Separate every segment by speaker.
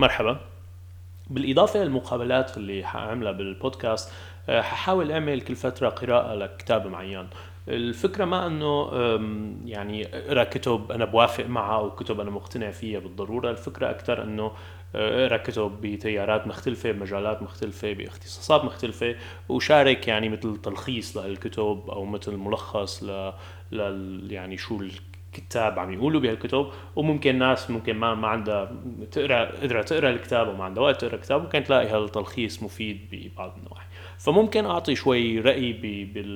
Speaker 1: مرحبا. بالإضافة للمقابلات اللي حأعملها بالبودكاست آه، ححاول أعمل كل فترة قراءة لكتاب معين. الفكرة ما أنه يعني أقرأ كتب أنا بوافق معها أو كتب أنا مقتنع فيها بالضرورة. الفكرة أكثر أنه آه، أقرأ كتب بتيارات مختلفة بمجالات مختلفة باختصاصات مختلفة وشارك يعني مثل تلخيص لهالكتب أو مثل ملخص ل, ل... يعني شو كتاب عم يقولوا بهالكتب وممكن ناس ممكن ما ما عندها تقرا قدرت تقرأ الكتاب وما عندها وقت تقرأ كتاب ممكن تلاقي هالتلخيص مفيد ببعض النواحي. فممكن أعطي شوي رأي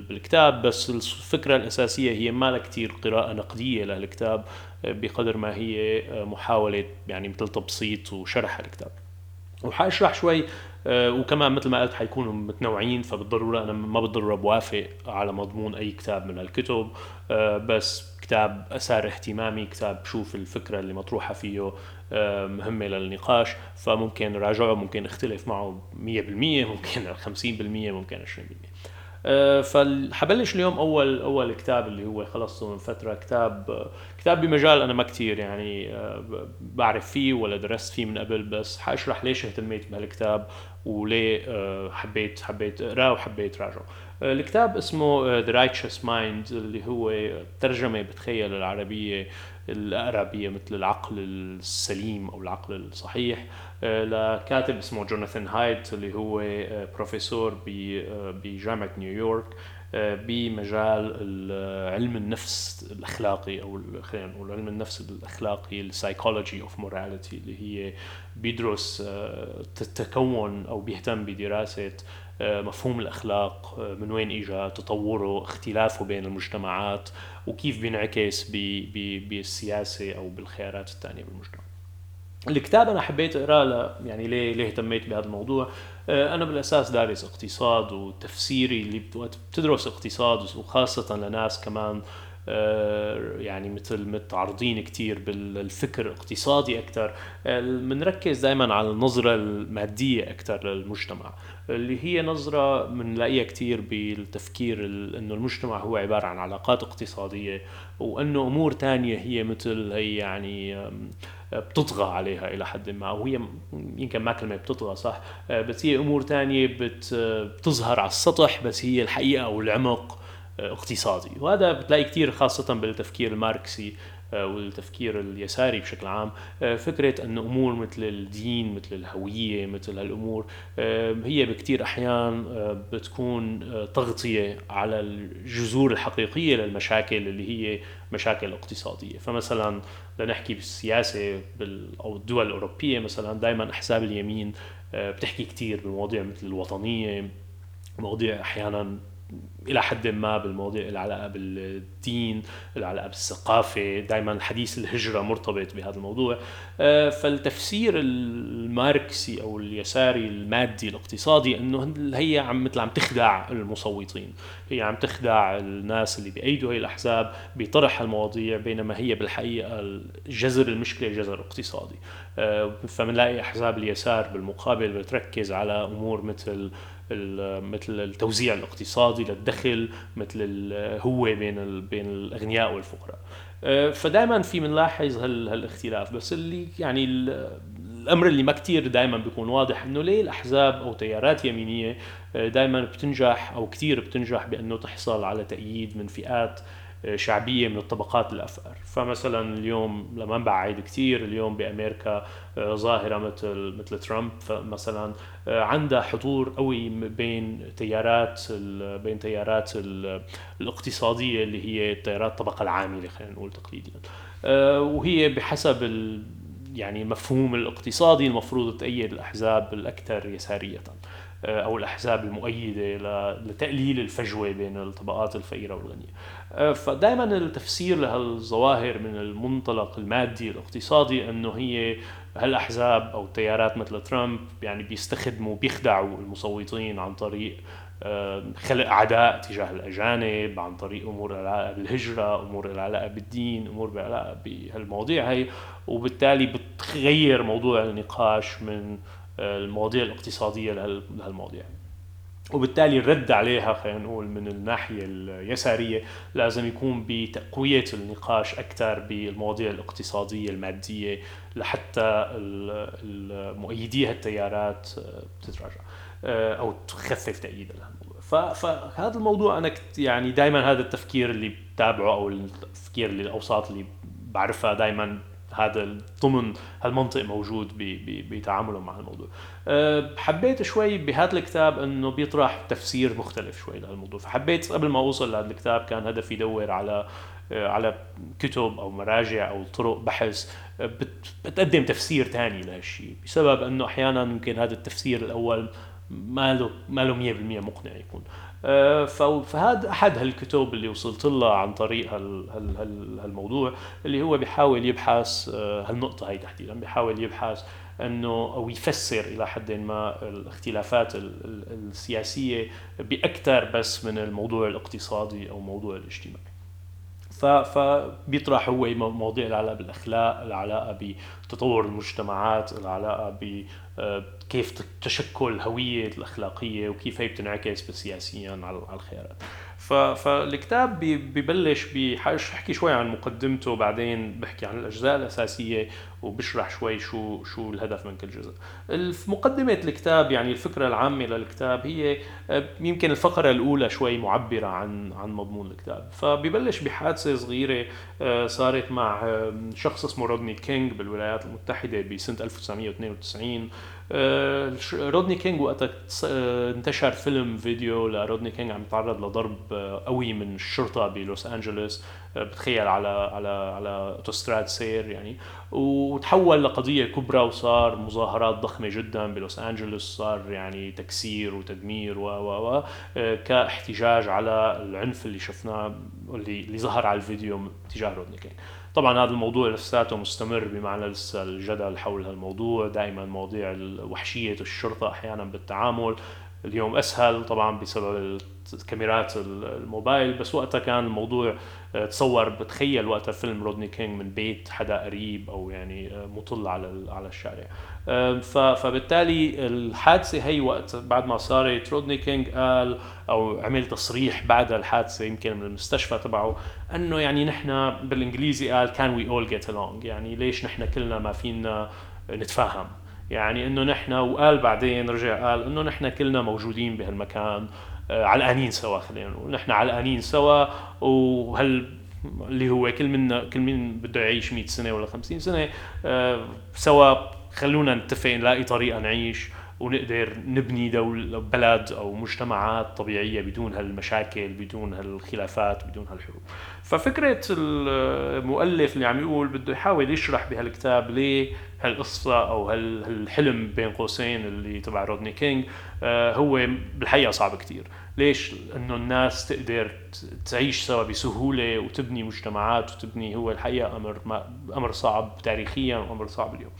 Speaker 1: بالكتاب بس الفكرة الأساسية هي ما لها كثير قراءة نقدية للكتاب بقدر ما هي محاولة يعني مثل تبسيط وشرح الكتاب وحأشرح شوي آه، وكمان مثل ما قلت حيكونوا متنوعين فبالضرورة أنا ما بالضروره بوافق على مضمون أي كتاب من الكتب آه، بس كتاب أثار اهتمامي كتاب بشوف الفكرة اللي مطروحة فيه آه، مهمة للنقاش فممكن راجعه ممكن اختلف معه 100% ممكن 50% ممكن 20% آه، فحبلش اليوم أول أول كتاب اللي هو خلصته من فترة كتاب كتاب بمجال أنا ما كثير يعني آه، بعرف فيه ولا درست فيه من قبل بس حأشرح ليش اهتميت بهالكتاب وليه حبيت حبيت أقرأه وحبيت راجعه. الكتاب اسمه The Righteous Mind اللي هو ترجمة بتخيل العربية الاقرب هي مثل العقل السليم أو العقل الصحيح آه، لكاتب اسمه جوناثان هايت اللي هو آه، بروفيسور آه، بجامعة نيويورك بمجال علم النفس الأخلاقي أو خلينا نقول علم النفس الأخلاقي ال psychology of morality اللي هي بيدرس التكون أو بيهتم بدراسة مفهوم الأخلاق من وين اجى تطوره اختلافه بين المجتمعات وكيف بينعكس بالسياسة أو بالخيارات الثانية بالمجتمع. الكتاب أنا حبيت أقرأه يعني ليه ليه اهتميت بهذا الموضوع؟ آه، أنا بالأساس دارس اقتصاد وتفسيري اللي بتدرس اقتصاد وخاصة لناس كمان آه، يعني مثل متعرضين كثير بالفكر الاقتصادي أكثر بنركز دائما على النظرة المادية أكثر للمجتمع. اللي هي نظرة بنلاقيها كثير بالتفكير إنه المجتمع هو عبارة عن علاقات اقتصادية وإنه أمور ثانية هي مثل هي يعني بتطغى عليها إلى حد ما أو هي يمكن ما كلمة بتطغى صح؟ آه، بس هي أمور ثانية بتظهر على السطح بس هي الحقيقة أو العمق آه، اقتصادي. وهذا بتلاقي كثير خاصة بالتفكير الماركسي والتفكير اليساري بشكل عام. آه، فكرة أن أمور مثل الدين مثل الهوية مثل هالأمور هي بكثير أحيان بتكون تغطية على الجذور الحقيقية للمشاكل اللي هي مشاكل اقتصادية. فمثلا لنحكي بالسياسة أو الدول الأوروبية مثلا دائما أحزاب اليمين بتحكي كثير بمواضيع مثل الوطنية مواضيع أحيانا إلى حد ما بالمواضيع العلاقة بالدين العلاقة بالثقافة دائما حديث الهجرة مرتبط بهذا الموضوع. آه، فالتفسير الماركسي أو اليساري المادي الاقتصادي إنه هي عم مثل عم تخدع المصوتين. هي عم تخدع الناس اللي بأيدوا هي الأحزاب بطرح المواضيع بينما هي بالحقيقة جذر المشكلة جذر اقتصادي. آه، فبنلاقي أحزاب اليسار بالمقابل بتركز على أمور مثل مثل التوزيع الاقتصادي للدخل مثل هو بين بين الأغنياء والفقراء. آه، فدائما في بنلاحظ هالاختلاف. بس اللي يعني الأمر اللي ما كثير دائما بيكون واضح إنه ليه الأحزاب أو تيارات يمينية آه، دائما بتنجح أو كثير بتنجح بأنه تحصل على تأييد من فئات شعبية من الطبقات الأفقر. فمثلا اليوم لما نبعد كثير اليوم بأمريكا آه، ظاهرة مثل مثل ترامب مثلا آه، عندها حضور قوي بين تيارات بين تيارات الاقتصادية اللي هي تيارات الطبقة العاملة خلينا نقول تقليديا آه، وهي بحسب يعني المفهوم الاقتصادي المفروض تأيد الأحزاب الأكثر يسارية أو الأحزاب المؤيدة لتقليل الفجوة بين الطبقات الفقيرة والغنية. آه، فدائما التفسير لهالظواهر من المنطلق المادي الاقتصادي إنه هي هالأحزاب أو تيارات مثل ترامب يعني بيستخدموا بيخدعوا المصوتين عن طريق آه، خلق عداء تجاه الأجانب عن طريق أمور العلاقه بالهجرة، أمور العلاقه بالدين، أمور العلاقه بهالمواضيع هي. وبالتالي بتغير موضوع النقاش من المواضيع الاقتصادية لهالمواضيع. وبالتالي الرد عليها خلينا نقول من الناحية اليسارية لازم يكون بتقوية النقاش أكثر بالمواضيع الاقتصادية المادية لحتى مؤيدي هالتيارات تتراجع أو تخفف تأييد لها فهذا الموضوع أنا يعني دائما هذا التفكير اللي بتابعه أو التفكير اللي الأوساط اللي بعرفها دائما هذا ضمن هالمنطق موجود بتعاملهم مع الموضوع أه، حبيت شوي بهذا الكتاب إنه بيطرح تفسير مختلف شوي لهالموضوع. فحبيت قبل ما أوصل لهذا الكتاب كان هدفي يدور على أه، على كتب أو مراجع أو طرق بحث أه، بتقدم تفسير ثاني لهالشيء بسبب إنه أحيانا ممكن هذا التفسير الأول ما له ما له 100% مقنع يكون. فهذا أحد هالكتب اللي وصلت لها عن طريق هالموضوع اللي هو بيحاول يبحث آه، هالنقطة هي تحديدا بيحاول يبحث إنه أو يفسر إلى حد ما الاختلافات السياسية بأكثر بس من الموضوع الاقتصادي أو الموضوع الاجتماعي. فبيطرح هو مواضيع العلاقة بالأخلاق العلاقة بتطور المجتمعات العلاقة بكيف آه، تشكل الهويه الأخلاقية وكيف هي بتنعكس سياسيا على الخيارات. فالكتاب ببلش بحكي شوي عن مقدمته بعدين بحكي عن الأجزاء الأساسية وبشرح شوي شو شو الهدف من كل جزء. مقدمة الكتاب يعني الفكرة العامة للكتاب هي آه، يمكن الفقرة الأولى شوي معبرة عن عن مضمون الكتاب، فببلش بحادثة صغيرة آه، صارت مع شخص اسمه رودني كينج بالولايات المتحدة بسنة 1992 آه، رودني كينج وقتها انتشر فيلم فيديو لرودني كينج عم يتعرض لضرب قوي من الشرطه بلوس أنجلوس بتخيل على على على أوتوستراد سير يعني. وتحول لقضية كبرى وصار مظاهرات ضخمة جدا بلوس أنجلوس صار يعني تكسير وتدمير و و و كاحتجاج على العنف اللي شفناه اللي اللي ظهر على الفيديو تجاه رودني كينج. طبعا هذا الموضوع لساته مستمر بمعنى لسه الجدل حول هالموضوع. دائما مواضيع وحشيه الشرطة أحيانا بالتعامل. اليوم أسهل طبعا بسبب الكاميرات الموبايل. بس وقتها كان الموضوع آه، تصور بتخيل وقتها فيلم رودني كينج من بيت حدا قريب أو يعني آه، مطل على على الشارع. فبالتالي الحادثة هي وقت بعد ما صارت رودني كينج قال أو عمل تصريح بعد الحادثة يمكن من المستشفى تبعه إنه يعني نحن بالإنجليزي قال can we all get along? يعني ليش نحن كلنا ما فينا نتفاهم؟ يعني إنه نحن وقال بعدين رجع قال إنه نحن كلنا موجودين بهالمكان آه، علقانين سوا خلينا نقول. نحن علقانين سوا وهل اللي هو كل منا كل مين بده يعيش 100 سنة ولا 50 سنة آه، سوا خلونا نتفق نلاقي طريقة نعيش ونقدر نبني دول بلد أو مجتمعات طبيعية بدون هالمشاكل بدون هالخلافات بدون هالحروب. ففكرة المؤلف اللي عم يقول بده يحاول يشرح بهالكتاب ليه هالقصة أو هالحلم بين قوسين اللي تبع رودني كينج آه، هو بالحقيقة صعب كتير. ليش؟ انه الناس تقدر تعيش سوا بسهولة وتبني مجتمعات وتبني هو الحقيقة أمر أمر صعب تاريخيا وأمر صعب اليوم.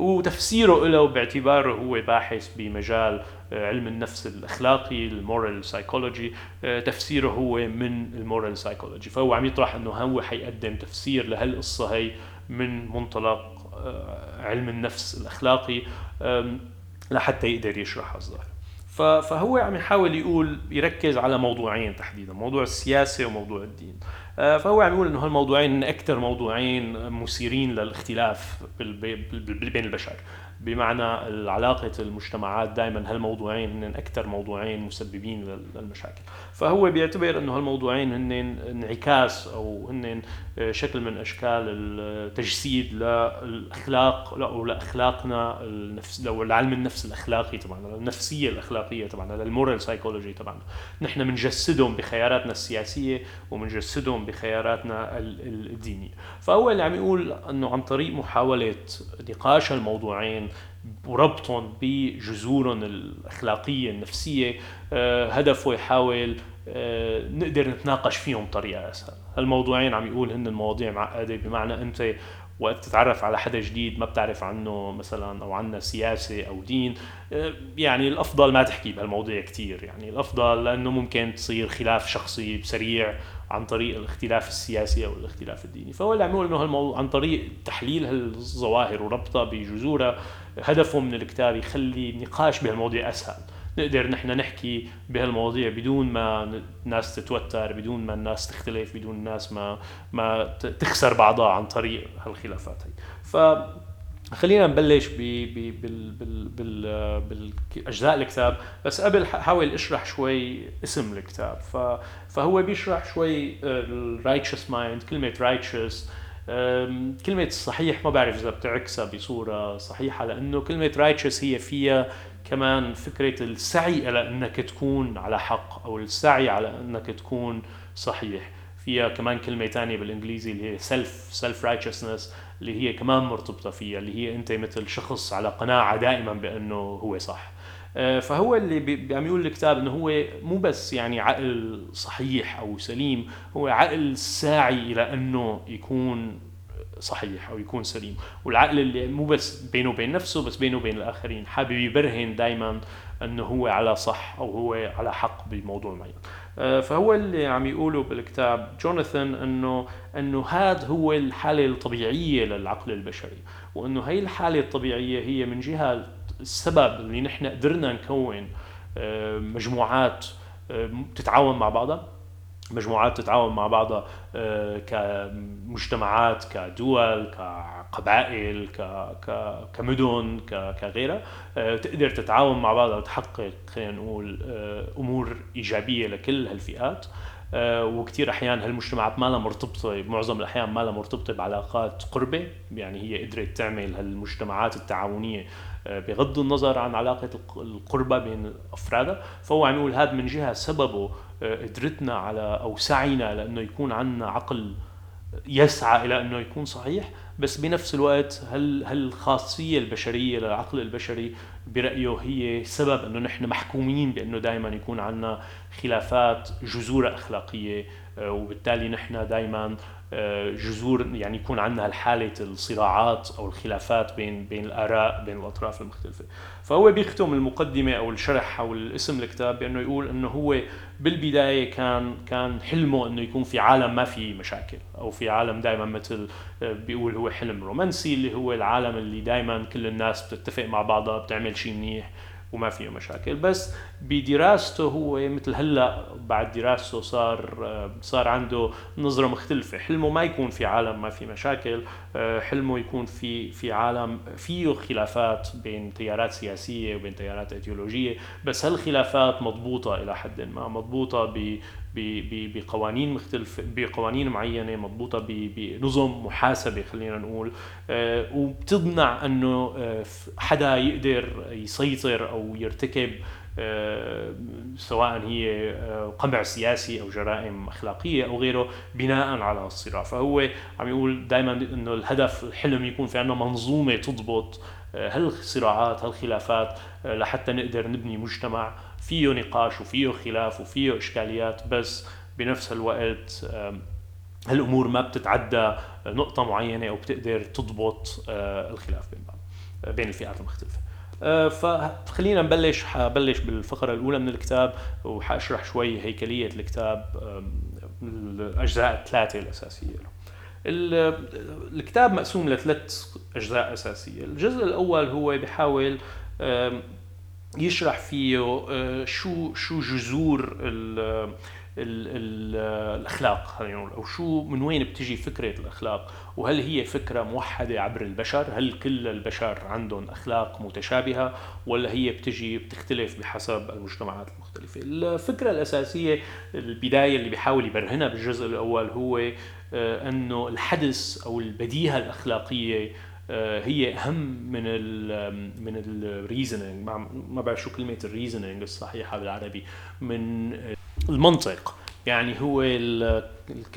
Speaker 1: وتفسيره له باعتباره هو باحث بمجال آه، علم النفس الأخلاقي ال moral psychology آه، تفسيره هو من ال moral psychology فهو عم يطرح إنه هو حيقدم تفسير لهالقصة هي من منطلق آه، علم النفس الأخلاقي لحتى يقدر يشرح الظاهر فهو عم يحاول يقول يركز على موضوعين تحديدا موضوع السياسة وموضوع الدين. فهو عم يقول إنه هالموضوعين أكثر موضوعين مثيرين للاختلاف بين البشر. بمعنى علاقة المجتمعات دائما هالموضوعين هن أكثر موضوعين مسببين للمشاكل. فهو بيعتبر أنه هالموضوعين هن انعكاس أو هن شكل من أشكال التجسيد للأخلاق أو لأخلاقنا النفس أو لعلم النفس الأخلاقي تبعنا النفسية الأخلاقية تبعنا للمورال سايكولوجي تبعنا. نحن بنجسدهم بخياراتنا السياسية وبنجسدهم بخياراتنا الدينية. فهو اللي عم يقول أنه عن طريق محاولة نقاش الموضوعين وربطهم بجذورهم الأخلاقية النفسية آه، هدفه يحاول آه، نقدر نتناقش فيهم بطريقة أسهل. هالموضوعين عم يقول هن المواضيع معقدة بمعنى أنت وقت تتعرف على حدا جديد ما بتعرف عنه مثلا أو عنه سياسة أو دين آه، يعني الأفضل ما تحكي بهالمواضيع كثير يعني الأفضل لأنه ممكن تصير خلاف شخصي سريع عن طريق الاختلاف السياسي أو الاختلاف الديني. فهو اللي عم يقول إنه هالموضوع عن طريق تحليل هالظواهر وربطها بجذورها هدفه من الكتاب يخلي النقاش بهالمواضيع أسهل. نقدر نحن نحكي بهالمواضيع بدون ما الناس تتوتر بدون ما الناس تختلف بدون الناس ما ما تخسر بعضها عن طريق هالخلافات هي. ف خلينا نبلش ب ب بال بال بال بالأجزاء الكتاب. بس قبل حاول اشرح شوي اسم الكتاب. فهو بيشرح شوي ال righteous mind كلمة righteous كلمة صحيح ما بعرف إذا بتعكسها بصورة صحيحة لأنه كلمة righteous هي فيها كمان فكرة السعي إلى أنك تكون على حق أو السعي على أنك تكون صحيح. فيها كمان كلمة تانية بالإنجليزي اللي هي self self righteousness اللي هي كمان مرتبطة فيها اللي هي أنت مثل شخص على قناعة دائما بأنه هو صح. آه، فهو اللي عم يقول الكتاب إنه هو مو بس يعني عقل صحيح أو سليم هو عقل ساعي إلى أنه يكون صحيح أو يكون سليم. والعقل اللي مو بس بينه وبين نفسه بس بينه وبين الآخرين. حابب يبرهن دائما أنه هو على صح أو هو على حق بموضوع معين. فهو اللي عم يقوله بالكتاب جوناثان انه إنه هذا هو الحالة الطبيعية للعقل البشري وإنه هي الحالة الطبيعية هي من جهة السبب اللي نحن قدرنا نكون آه، مجموعات آه، تتعاون مع بعضها. مجموعات تتعاون مع بعضها آه، كمجتمعات كدول كقبائل كمدن كغيرها تقدر تتعاون مع بعضها وتحقق خلينا نقول أمور إيجابية لكل هالفئات. وكثير أحيان هالمجتمعات ما لها مرتبطة بمعظم الأحيان ما لها مرتبطة بعلاقات قربة يعني هي قدرت تعمل هالمجتمعات التعاونية بغض النظر عن علاقة القربة بين أفرادها. فهو عم يقول هذا من جهة سببه آه، قدرتنا على أو سعينا لأنه يكون عندنا عقل يسعى إلى أنه يكون صحيح. بس بنفس الوقت هل هالخاصية البشرية للعقل البشري برأيه هي سبب أنه نحن محكومين بأنه دائما يكون عندنا خلافات جذور أخلاقية آه، وبالتالي نحن دائما جذور يعني يكون عندنا هالحالة الصراعات أو الخلافات بين بين الآراء بين الأطراف المختلفة. فهو بيختم المقدمة أو الشرح حول اسم الكتاب بأنه يقول أنه هو بالبداية كان كان حلمه أنه يكون في عالم ما في مشاكل أو في عالم دائما مثل آه، بيقول هو حلم رومانسي اللي هو العالم اللي دائما كل الناس بتتفق مع بعضها بتعمل شيء منيح. وما فيه مشاكل. بس بدراسته هو مثل هلا بعد دراسته صار صار عنده نظرة مختلفة. حلمه ما يكون في عالم ما في مشاكل حلمه يكون في في عالم فيه خلافات بين تيارات سياسية وبين تيارات إيديولوجية. بس هالخلافات مضبوطة إلى حد ما مضبوطة بقوانين مختلفة بقوانين معينة مضبوطة بنظم محاسبة خلينا نقول. آه، وبتضمع أنه آه، حدا يقدر يسيطر أو يرتكب آه، سواء هي قمع سياسي أو جرائم أخلاقية أو غيره بناء على الصراع. فهو عم يقول دائما إنه الهدف الحلم يكون في عندنا منظومة تضبط هالصراعات هالخلافات لحتى نقدر نبني مجتمع فيه نقاش وفيه خلاف وفيه إشكاليات بس بنفس الوقت هالامور ما بتتعدى نقطة معينة أو بتقدر تضبط آه، الخلاف بين بعض آه، بين الفئات المختلفة آه، فخلينا نبلش حبلش بالفقرة الأولى من الكتاب وحأشرح شوي هيكلية الكتاب الأجزاء الثلاثة الأساسية له. الكتاب مقسوم لثلاث أجزاء أساسية الجزء الأول هو بحاول يشرح فيه آه، شو شو جذور ال ال الأخلاق خلينا نقول أو شو من وين بتجي فكرة الأخلاق؟ وهل هي فكرة موحدة عبر البشر؟ هل كل البشر عندهم أخلاق متشابهة؟ ولا هي بتجي بتختلف بحسب المجتمعات المختلفة؟ الفكرة الأساسية البداية اللي بيحاول يبرهنها بالجزء الأول هو آه، إنه الحدث أو البديهة الأخلاقية هي أهم من ال من ال reasoning ما بعرف شو كلمة ال reasoning الصحيحة بالعربي. من المنطق. يعني هو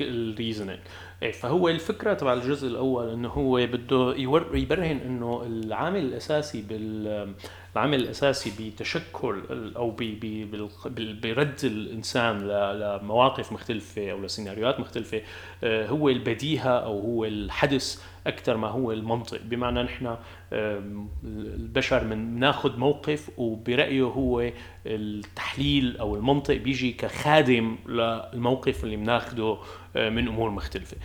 Speaker 1: ال reasoning إيه، فهو الفكرة تبع الجزء الأول إنه هو بده يبرهن إنه العامل الأساسي بال العامل الأساسي بتشكل أو برد الإنسان لمواقف مختلفة أو لسيناريوهات مختلفة آه، هو البديهة أو هو الحدث أكثر ما هو المنطق. بمعنى نحن البشر من ناخذ موقف وبرأيه هو التحليل أو المنطق بيجي كخادم للموقف اللي بناخده آه، من أمور مختلفة.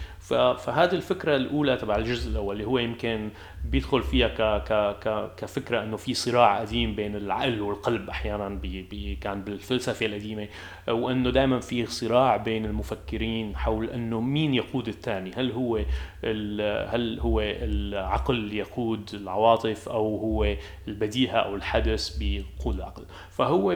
Speaker 1: فهذه الفكرة الأولى تبع الجزء الأول اللي هو يمكن بيدخل فيها ك ك ك كفكرة إنه في صراع قديم بين العقل والقلب أحيانا بي بي كان بالفلسفة القديمة وإنه دائما في صراع بين المفكرين حول إنه مين يقود الثاني هل هو هل هو العقل يقود العواطف أو هو البديهة أو الحدث بيقود العقل؟ فهو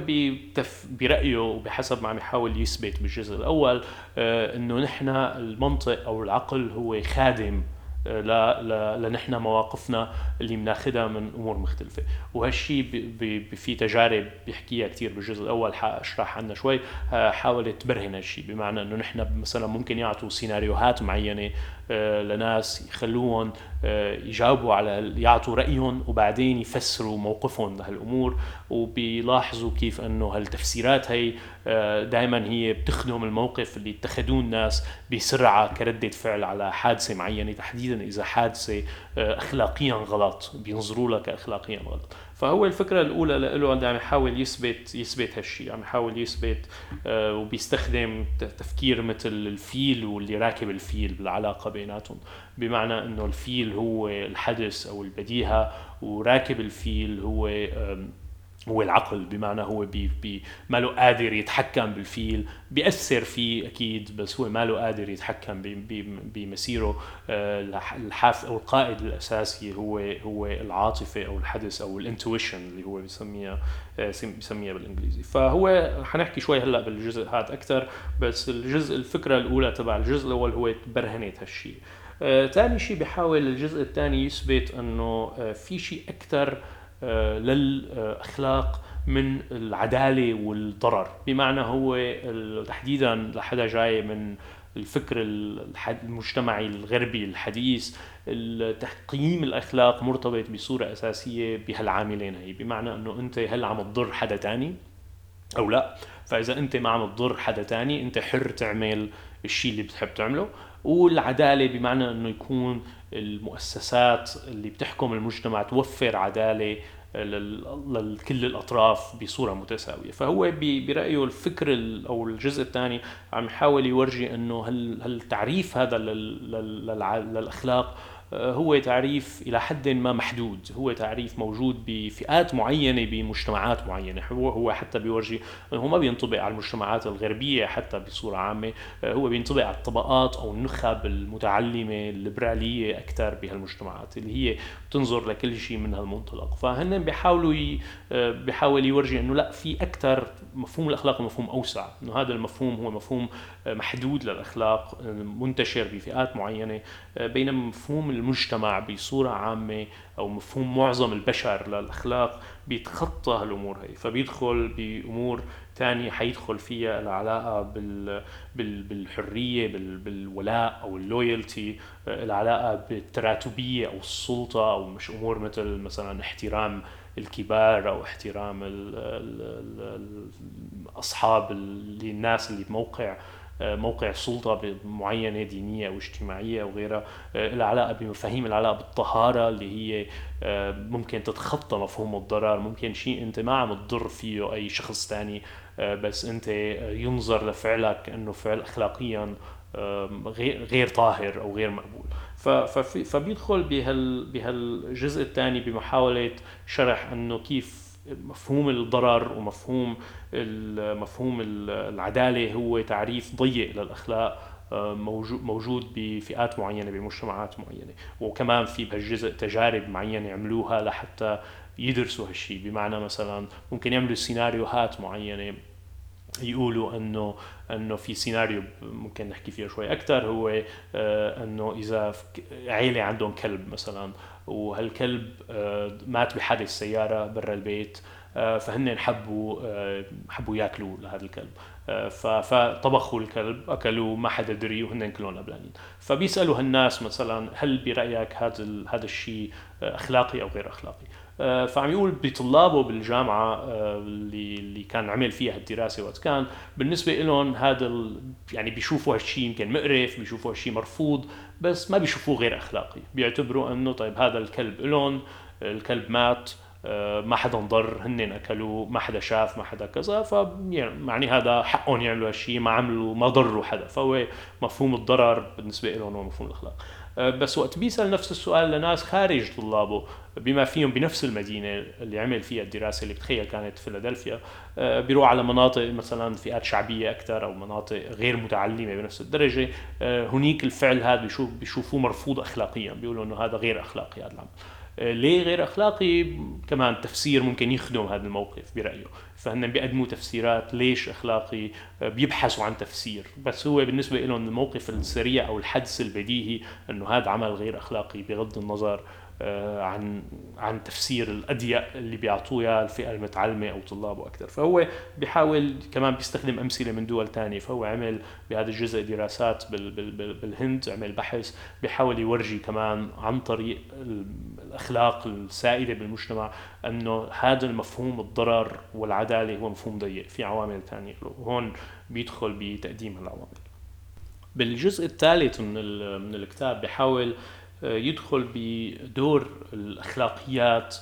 Speaker 1: برأيه وبحسب ما عم يحاول يثبت بالجزء الأول آه، إنه نحن المنطق أو العقل هو خادم لنحن مواقفنا اللي بناخذها من أمور مختلفة. وهالشيء في تجارب بيحكيها كثير بالجزء الأول حاشرح عنها شوي. حاولت تبرهن هالشيء بمعنى إنه نحن مثلا ممكن يعطوا سيناريوهات معينة آه، لناس يخلوهم آه، يجاوبوا على يعطوا رأيهم وبعدين يفسروا موقفهم لهالأمور وبيلاحظوا كيف إنه هالتفسيرات هي آه، دائما هي بتخدم الموقف اللي اتخذوه الناس بسرعة كردة فعل على حادثة معينة تحديدا إذا حادثة اخلاقيا غلط بينظروا لها كاخلاقيا غلط. فهو الفكرة الأولى له عم يحاول يثبت يثبت هالشيء عم يحاول يثبت آه وبيستخدم تفكير مثل الفيل واللي راكب الفيل بالعلاقة بيناتهم. بمعنى إنه الفيل هو الحدس أو البديهة وراكب الفيل هو هو العقل بمعنى هو بي بي ما له قادر يتحكم بالفيل بيأثر فيه أكيد بس هو ما له قادر يتحكم بمسيره. آه، الحاف أو القائد الأساسي هو هو العاطفة أو الحدث أو الإنتويشن اللي هو بيسميها آه، بيسميها بالإنجليزي. فهو حنحكي شوي هلأ بالجزء هذا أكثر بس الجزء الفكرة الأولى تبع الجزء الأول هو برهنت هالشيء ثاني آه شيء بيحاول الجزء الثاني يثبت إنه في شيء أكثر للأخلاق من العدالة والضرر. بمعنى هو تحديدا لحدا جاي من الفكر المجتمعي الغربي الحديث تقييم الأخلاق مرتبط بصورة أساسية بهالعاملين هي. بمعنى إنه أنت هل عم تضر حدا تاني أو لا؟ فإذا أنت ما عم تضر حدا تاني أنت حر تعمل الشيء اللي بتحب تعمله. والعدالة بمعنى إنه يكون المؤسسات اللي بتحكم المجتمع توفر عدالة لكل الأطراف بصورة متساوية. فهو برأيه الفكر أو الجزء الثاني عم يحاول يورجي إنه هل هل تعريف هذا للأخلاق هو تعريف إلى حد ما محدود. هو تعريف موجود بفئات معينة بمجتمعات معينة. هو حتى بيورجي هو ما بينطبق على المجتمعات الغربية حتى بصورة عامة. هو بينطبق على الطبقات أو النخب المتعلمة الليبرالية أكثر بهالمجتمعات اللي هي بتنظر لكل شيء من هالمنطلق. فهن بيحاولوا ي... بيحاول يورجي إنه لا في أكثر مفهوم الأخلاق مفهوم أوسع. إنه هذا المفهوم هو مفهوم محدود للأخلاق منتشر بفئات معينة بينما مفهوم المجتمع بصورة عامة أو مفهوم معظم البشر للأخلاق بيتخطى هالأمور هي فبيدخل بأمور تانية حيدخل فيها العلاقة بال... بال... بالحرية بال... بالولاء أو اللويالتي العلاقة بالتراتبية أو السلطة أو مش أمور مثل مثلا احترام الكبار أو احترام ال ال أصحاب الناس اللي بموقع موقع سلطة معينة دينية أو اجتماعية أو غيرها آه، لها علاقة بمفاهيم العلاقة بالطهارة اللي هي آه، ممكن تتخطى مفهوم الضرر ممكن شيء أنت ما عم تضر فيه أي شخص ثاني آه، بس أنت ينظر لفعلك أنه فعل أخلاقيا غير غير طاهر أو غير مقبول. فبيدخل بهال بهالجزء الثاني بمحاولة شرح أنه كيف مفهوم الضرر ومفهوم مفهوم العدالة هو تعريف ضيق للأخلاق آه، موجود بفئات معينة بمجتمعات معينة. وكمان في بهالجزء تجارب معينة عملوها لحتى يدرسوا هالشيء بمعنى مثلا ممكن يعملوا سيناريوهات معينة يقولوا انه إنه في سيناريو ممكن نحكي فيه شوي أكثر هو آه، إنه إذا عيلة عندهم كلب مثلا وهالكلب آه، مات بحادث سيارة برا البيت فهن حبوا حبوا ياكلوا لهذا الكلب. فطبخوا الكلب اكلوه ما حدا دري وهن كلهم قبلانين فبيسالوا هالناس مثلا هل برأيك هذا هذا الشيء أخلاقي أو غير أخلاقي؟ آه، فعم يقول بطلابه بالجامعة آه، اللي اللي كان عمل فيها الدراسة وقت كان بالنسبة لهم هذا يعني بيشوفوا هالشيء يمكن مقرف بيشوفوا هالشيء مرفوض بس ما بيشوفوه غير أخلاقي. بيعتبروا إنه طيب هذا الكلب لهم الكلب مات آه، ما حدا ضر هن اكلوه ما حدا شاف ما حدا كذا ف يعني هذا حقهم يعملوا هالشيء ما عملوا ما ضروا حدا. فهو مفهوم الضرر بالنسبة لهم هو مفهوم الأخلاق. آه، بس وقت بيسأل نفس السؤال لناس خارج طلابه بما فيهم بنفس المدينة اللي عمل فيها الدراسة اللي بتخيل كانت فيلادلفيا آه، بيروح على مناطق مثلا فئات شعبية أكثر أو مناطق غير متعلمة بنفس الدرجة. هنيك الفعل هذا بيشوف بيشوفوه مرفوض اخلاقيا بيقولوا إنه هذا غير أخلاقي هذا العمل. ليه غير أخلاقي كمان تفسير ممكن يخدم هذا الموقف برأيه. فهن بيقدموا تفسيرات ليش أخلاقي بيبحثوا عن تفسير. بس هو بالنسبة لهم الموقف السريع أو الحدس البديهي إنه هذا عمل غير أخلاقي بغض النظر عن عن تفسير الاضيق اللي بيعطوه اياه الفئة المتعلمة أو طلابه أكثر فهو بيحاول كمان بيستخدم أمثلة من دول ثانية فهو عمل بهذا الجزء دراسات بالهند عمل بحث بيحاول يورجي كمان عن طريق الأخلاق السائدة بالمجتمع أنه هذا المفهوم الضرر والعدالة هو مفهوم ضيق. في عوامل ثانية وهون بيدخل بتقديم العوامل بالجزء الثالث من من الكتاب بيحاول يدخل بدور الأخلاقيات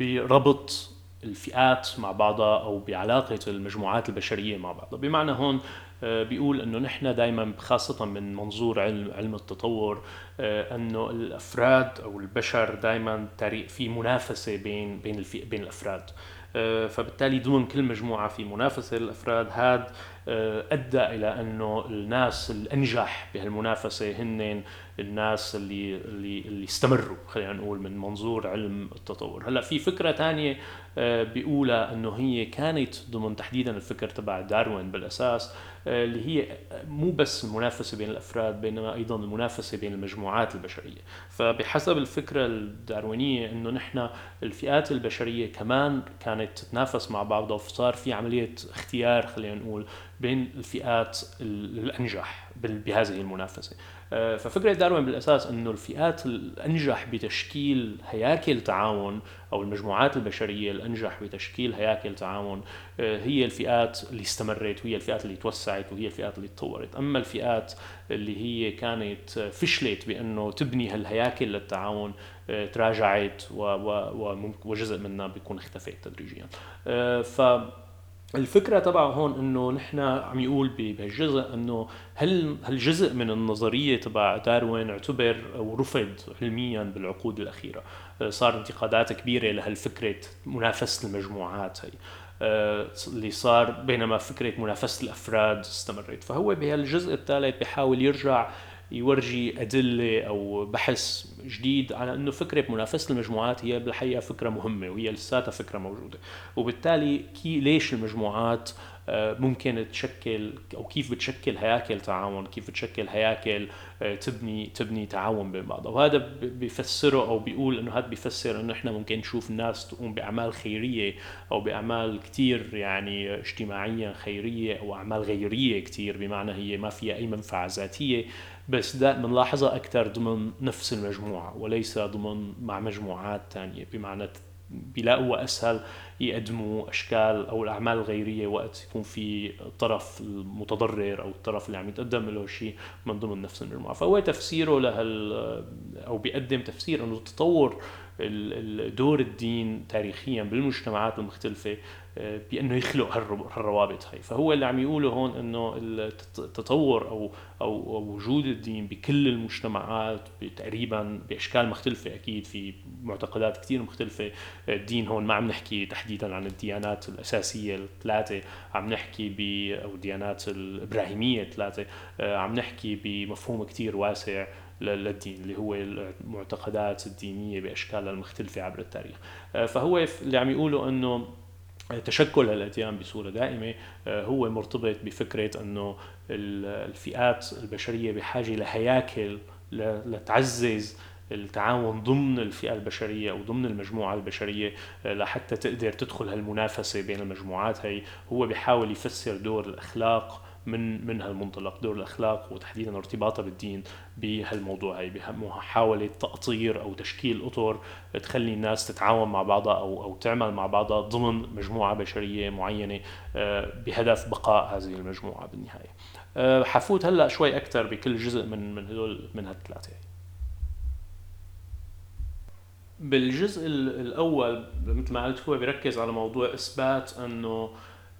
Speaker 1: بربط الفئات مع بعضها أو بعلاقة المجموعات البشرية مع بعضها. بمعنى هون آه، بيقول إنه نحن دائما خاصة من منظور علم علم التطور آه، إنه الأفراد أو البشر دائما في منافسة بين بين بين الأفراد. آه، فبالتالي ضمن كل مجموعة في منافسة للأفراد. هذا أدى إلى أنه الناس الانجح بهالمنافسة هن الناس اللي اللي اللي استمروا خلينا نقول من منظور علم التطور. هلأ في فكرة ثانية آه، بيقولها إنه هي كانت ضمن تحديدا الفكر تبع داروين بالأساس آه، اللي هي مو بس المنافسة بين الأفراد بينما أيضا المنافسة بين المجموعات البشرية. فبحسب الفكرة الداروينية إنه نحن الفئات البشرية كمان كانت تتنافس مع بعضها وصار في عملية اختيار خلينا نقول بين الفئات الأنجح. بهذه المنافسة. آه، ففكرة داروين بالأساس إنه الفئات الأنجح بتشكيل هياكل تعاون أو المجموعات البشرية الأنجح بتشكيل هياكل تعاون آه، هي الفئات اللي استمرت وهي الفئات اللي توسعت وهي الفئات اللي تطورت. أما الفئات اللي هي كانت فشلت بأنه تبني هالهياكل للتعاون آه، تراجعت وجزء منها بيكون اختفت تدريجيا. ف الفكرة تبعه هون إنه نحن عم يقول بهالجزء إنه هل هالجزء من النظرية تبع داروين اعتبر أو رفض علميا بالعقود الأخيرة؟ آه، صار انتقادات كبيرة لهالفكرة منافسة المجموعات هي. آه، اللي صار بينما فكرة منافسة الأفراد استمرت. فهو بهالجزء الثالث بحاول يرجع يورجي أدلة أو بحث جديد على إنه فكرة منافسة المجموعات هي بالحقيقة فكرة مهمة وهي لساتها فكرة موجودة. وبالتالي كي ليش المجموعات آه، ممكن تشكل أو كيف بتشكل هياكل تعاون كيف بتشكل هياكل آه، تبني تبني تعاون بين بعضها وهذا بيفسره أو بيقول إنه هذا بيفسر إنه إحنا ممكن نشوف الناس تقوم بأعمال خيرية أو بأعمال كثير يعني اجتماعيا خيرية أو أعمال غيرية كثير بمعنى هي ما فيها أي منفعة ذاتية. بس دا بنلاحظها أكثر ضمن نفس المجموعة وليس ضمن مع مجموعات ثانية بمعنى بيلاقوا أسهل يقدموا أشكال أو الأعمال الغيرية وقت يكون في الطرف المتضرر أو الطرف اللي عم يتقدم له شيء من ضمن نفس المجموعة. فهو تفسيره لهال أو بيقدم تفسير إنه التطور دور الدين تاريخيا بالمجتمعات المختلفة آه، بأنه يخلق هالروابط هاي. فهو اللي عم يقوله هون إنه التطور أو أو وجود الدين بكل المجتمعات تقريبا بأشكال مختلفة أكيد في معتقدات كثير مختلفة. الدين هون ما عم نحكي تحديدا عن الديانات الأساسية الثلاثة عم نحكي ب أو الديانات الإبراهيمية الثلاثة آه، عم نحكي بمفهوم كثير واسع. للدين اللي هو المعتقدات الدينية بأشكالها المختلفة عبر التاريخ. آه، فهو اللي عم يقوله إنه تشكل الاديان بصورة دائمة آه، هو مرتبط بفكرة إنه الفئات البشرية بحاجة لهياكل لتعزز التعاون ضمن الفئة البشرية أو ضمن المجموعة البشرية آه، لحتى تقدر تدخل هالمنافسة بين المجموعات هي. هو بيحاول يفسر دور الأخلاق من من هالمنطلق دور الأخلاق وتحديدا ارتباطها بالدين بهالموضوع هي بمحاوله تاطير أو تشكيل أطر تخلي الناس تتعاون مع بعضها أو أو تعمل مع بعضها ضمن مجموعة بشرية معينة آه، بهدف بقاء هذه المجموعة بالنهاية. آه، حفوت هلأ شوي أكثر بكل جزء من من هدول من هالثلاثة. بالجزء الأول مثل ما قلت هو بيركز على موضوع إثبات إنه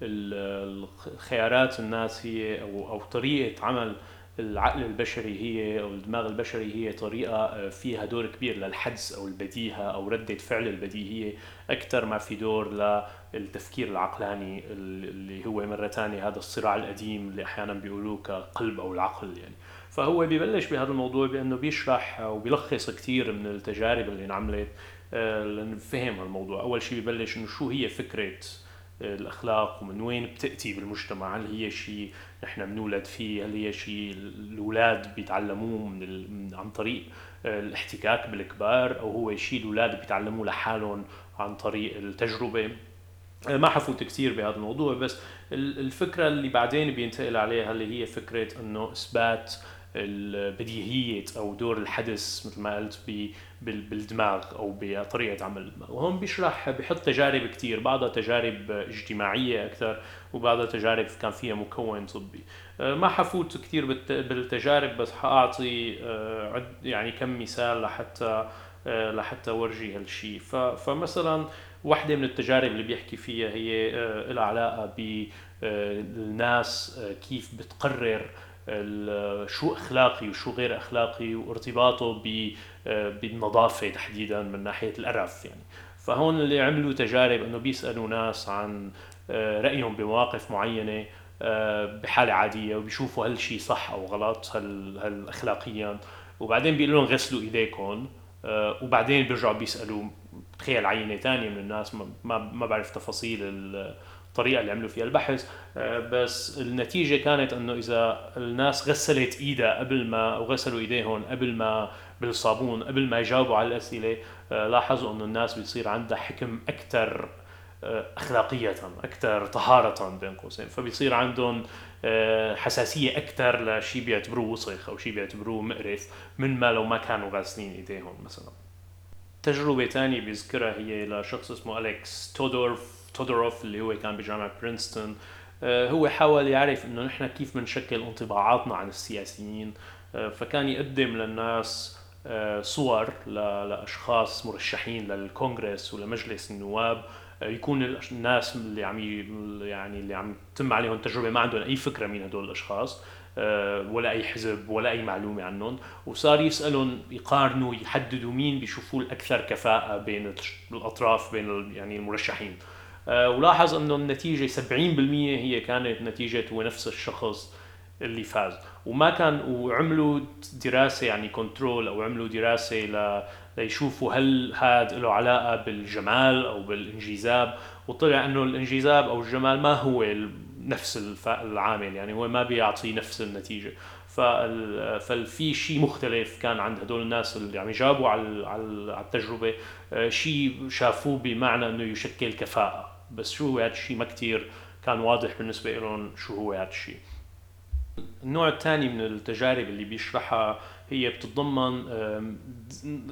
Speaker 1: الخيارات الناس هي أو أو طريقة عمل العقل البشري هي أو الدماغ البشري هي طريقة آه، فيها دور كبير للحدس أو البديهة أو ردة فعل البديهيه أكثر ما في دور للتفكير العقلاني اللي هو مرة ثانية هذا الصراع القديم اللي أحيانا بيقولوه كقلب أو العقل يعني. فهو ببلش بهذا الموضوع بأنه بيشرح وبيلخص كثير من التجارب اللي انعملت آه، لنفهم الموضوع أول شيء ببلش إنه شو هي فكرة الأخلاق ومن وين بتأتي بالمجتمع؟ هل هي شيء نحن بنولد فيه؟ هل هي شيء الأولاد بيتعلموه من, ال... عن طريق الاحتكاك بالكبار؟ أو هو شيء الأولاد بيتعلموه لحالهم عن طريق التجربة؟ ما حفوت كثير بهذا الموضوع بس الفكرة اللي بعدين بينتقل عليها اللي هي فكرة إنه إثبات البديهية أو دور الحدث مثل ما قلت بالدماغ أو بطريقة عمل. الدماغ وهون بيشرح بحط تجارب كثير بعضها تجارب اجتماعية أكثر وبعضها تجارب كان فيها مكون طبي. آه، ما حفوت كثير بالتجارب بس حأعطي آه، يعني كم مثال لحتى آه، لحتى أورجي هالشيء فمثلا واحدة من التجارب اللي بيحكي فيها هي لها علاقة بالناس كيف بتقرر شو أخلاقي وشو غير أخلاقي وارتباطه بالنظافة تحديدا من ناحية القرف يعني. فهون اللي عملوا تجارب إنه بيسألوا ناس عن آه، رأيهم بمواقف معينة آه، بحالة عادية وبيشوفوا هل شيء صح أو غلط هل هل اخلاقيا. وبعدين بيقولوا لهم غسلوا إيديكم آه، وبعدين بيرجعوا بيسألوا تخيل عينة ثانية من الناس ما ما بعرف تفاصيل الطريقة اللي عملوا فيها البحث. آه، بس النتيجة كانت إنه إذا الناس غسلت إيدها قبل ما أو غسلوا إيديهم قبل ما بالصابون قبل ما يجاوبوا على الأسئلة آه، لاحظوا إنه الناس بيصير عندها حكم أكثر آه، اخلاقيه أكثر طهاره بين قوسين. فبيصير عندهم حساسية أكثر لشيء بيعتبروه وسخ أو شيء بيعتبروه مقرف من ما لو ما كانوا غاسلين إيديهم مثلا. تجربة ثانية بيذكرها هي لشخص اسمه أليكس تودورف. تودوروف اللي هو كان بجامعة برينستون آه، هو حاول يعرف إنه نحن كيف بنشكل انطباعاتنا عن السياسيين. آه، فكان يقدم للناس آه، صور لأشخاص مرشحين للكونغرس ولمجلس النواب. يكون الناس اللي عم يعني اللي عم تم عليهم تجربة ما عندهم أي فكرة مين هدول الأشخاص ولا أي حزب ولا أي معلومة عنهم. وصار يسألهم يقارنوا يحددوا مين بيشوفوه الأكثر كفاءة بين الأطراف بين يعني المرشحين. ولاحظ إنه النتيجة 70% هي كانت نتيجة هو نفس الشخص اللي فاز. وما كان وعملوا دراسة يعني كنترول أو عملوا دراسة ل ليشوفوا هل هذا له علاقة بالجمال أو بالانجذاب. وطلع إنه الانجذاب أو الجمال ما هو نفس العامل يعني هو ما بيعطي نفس النتيجة. ففي شيء مختلف كان عند هدول الناس اللي عم يجاوبوا على على التجربة. آه، شيء شافوه بمعنى إنه يشكل كفاءة. بس شو هو هذا الشيء ما كثير كان واضح بالنسبة لهم شو هو هذا الشيء النوع الثاني من التجارب اللي بيشرحها هي بتتضمن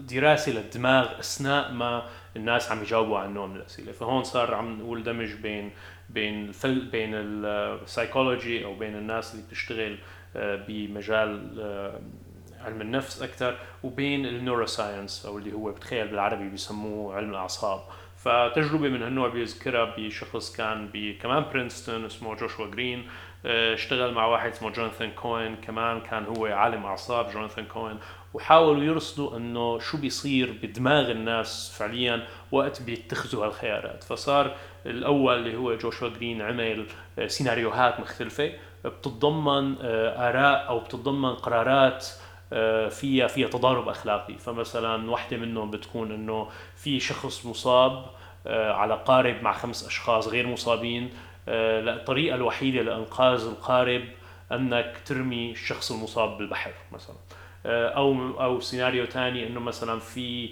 Speaker 1: دراسة للدماغ أثناء ما الناس عم يجاوبوا عن نوع من الأسئلة. فهون صار عم نقول دمج بين بين الفل بين السايكولوجي أو بين الناس اللي بتشتغل آه، بمجال آه، علم النفس أكثر وبين ال neuroscience أو اللي هو بتخيل بالعربي بيسموه علم الأعصاب. فتجربة من هالنوع بيذكرها بشخص كان كمان برينستون اسمه جوشوا جرين آه، اشتغل مع واحد اسمه جوناثان كوهين كمان كان هو عالم أعصاب جوناثان كوهين وحاولوا يرصدوا إنه شو بيصير بدماغ الناس فعليا وقت بيتخذوا هالخيارات. فصار الأول اللي هو جوشوا جرين عمل آه، سيناريوهات مختلفة بتتضمن آه، آراء أو بتتضمن قرارات فيها فيها تضارب أخلاقي. فمثلا وحدة منهم بتكون إنه في شخص مصاب آه، على قارب مع خمس أشخاص غير مصابين. آه، الطريقة الوحيدة لإنقاذ القارب إنك ترمي الشخص المصاب بالبحر مثلا. آه، أو أو سيناريو ثاني إنه مثلا في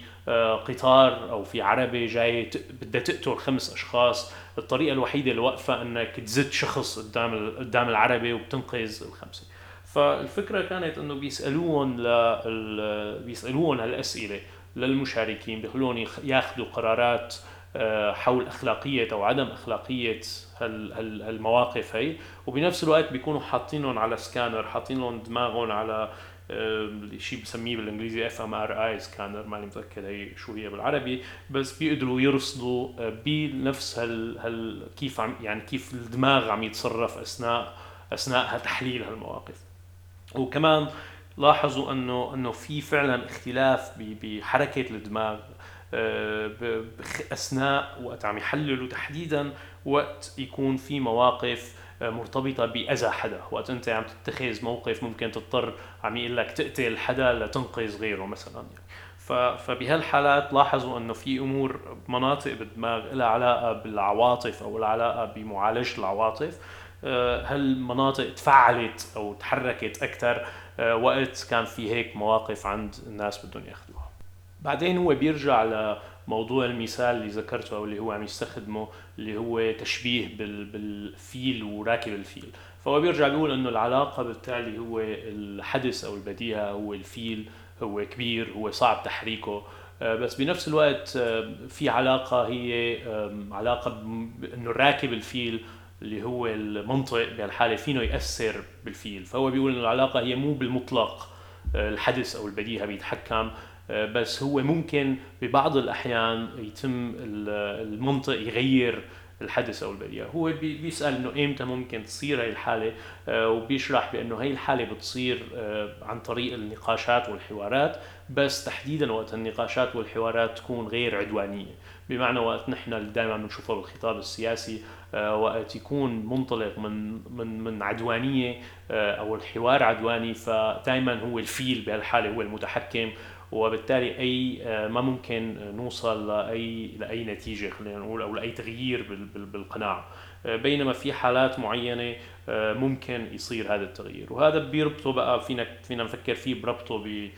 Speaker 1: قطار أو في عربة جاي بدها تقتل خمس أشخاص. الطريقة الوحيدة واقفه إنك تزت شخص قدام قدام العربة وبتنقذ الخمسة. فالفكرة كانت إنه بيسالوهم ل بيسالوهم هالأسئلة للمشاركين بيخلون ياخذوا قرارات آه، حول أخلاقية أو عدم أخلاقية هالمواقف هي. وبنفس الوقت بيكونوا حاطينهم على سكانر حاطين لهم دماغهم على شيء بسميه بالإنجليزي fMRI scanner ماني متأكد هي شو هي بالعربي بس بيقدروا يرصدوا بنفس هال, هال كيف عم يعني كيف الدماغ عم يتصرف أثناء أثناء تحليل هالمواقف. وكمان لاحظوا انه أنه في فعلا اختلاف بحركة الدماغ آه، أثناء وقت عم يحللوا تحديدا وقت يكون في مواقف آه، مرتبطة بأذى حدا وقت أنت عم تتخذ موقف ممكن تضطر عم يقول لك تقتل حدا لتنقذ غيره مثلا يعني. فبهالحالات لاحظوا أنه في أمور مناطق بالدماغ لها علاقة بالعواطف أو لها علاقة بمعالجة العواطف هالمناطق تفعلت أو تحركت أكثر؟ وقت كان في هيك مواقف عند الناس بدهم ياخذوها بعدين هو بيرجع لموضوع المثال اللي ذكرته أو اللي هو عم يستخدمه اللي هو تشبيه بالفيل وراكب الفيل. فهو بيرجع بيقول إنه العلاقة بالتالي هو الحدث أو البديهة هو الفيل هو كبير هو صعب تحريكه. آه، بس بنفس الوقت آه، في علاقة هي علاقة إنه الراكب الفيل اللي هو المنطق بهالحاله فينه يأثر بالفيل. فهو بيقول إنه العلاقة هي مو بالمطلق آه، الحدث أو البديهة بيتحكم آه، بس هو ممكن ببعض الأحيان يتم المنطق يغير الحدث أو البديهة. هو بيسأل إنه إمتى ممكن تصير هي الحالة آه، وبيشرح بأنه هي الحالة بتصير عن طريق النقاشات والحوارات بس تحديدا وقت النقاشات والحوارات تكون غير عدوانية. بمعنى وقت نحن دائما بنشوفه بالخطاب السياسي وقت يكون منطلق من من من عدوانية أو الحوار عدواني. فدائما هو الفيل بهالحالة هو المتحكم. وبالتالي أي آه، ما ممكن نوصل لاي لأي نتيجة خلينا نقول أو لأي تغيير بالقناعه آه، بينما في حالات معينة آه، ممكن يصير هذا التغيير. وهذا بيربطه بقى فينا فينا نفكر فيه بربطه ب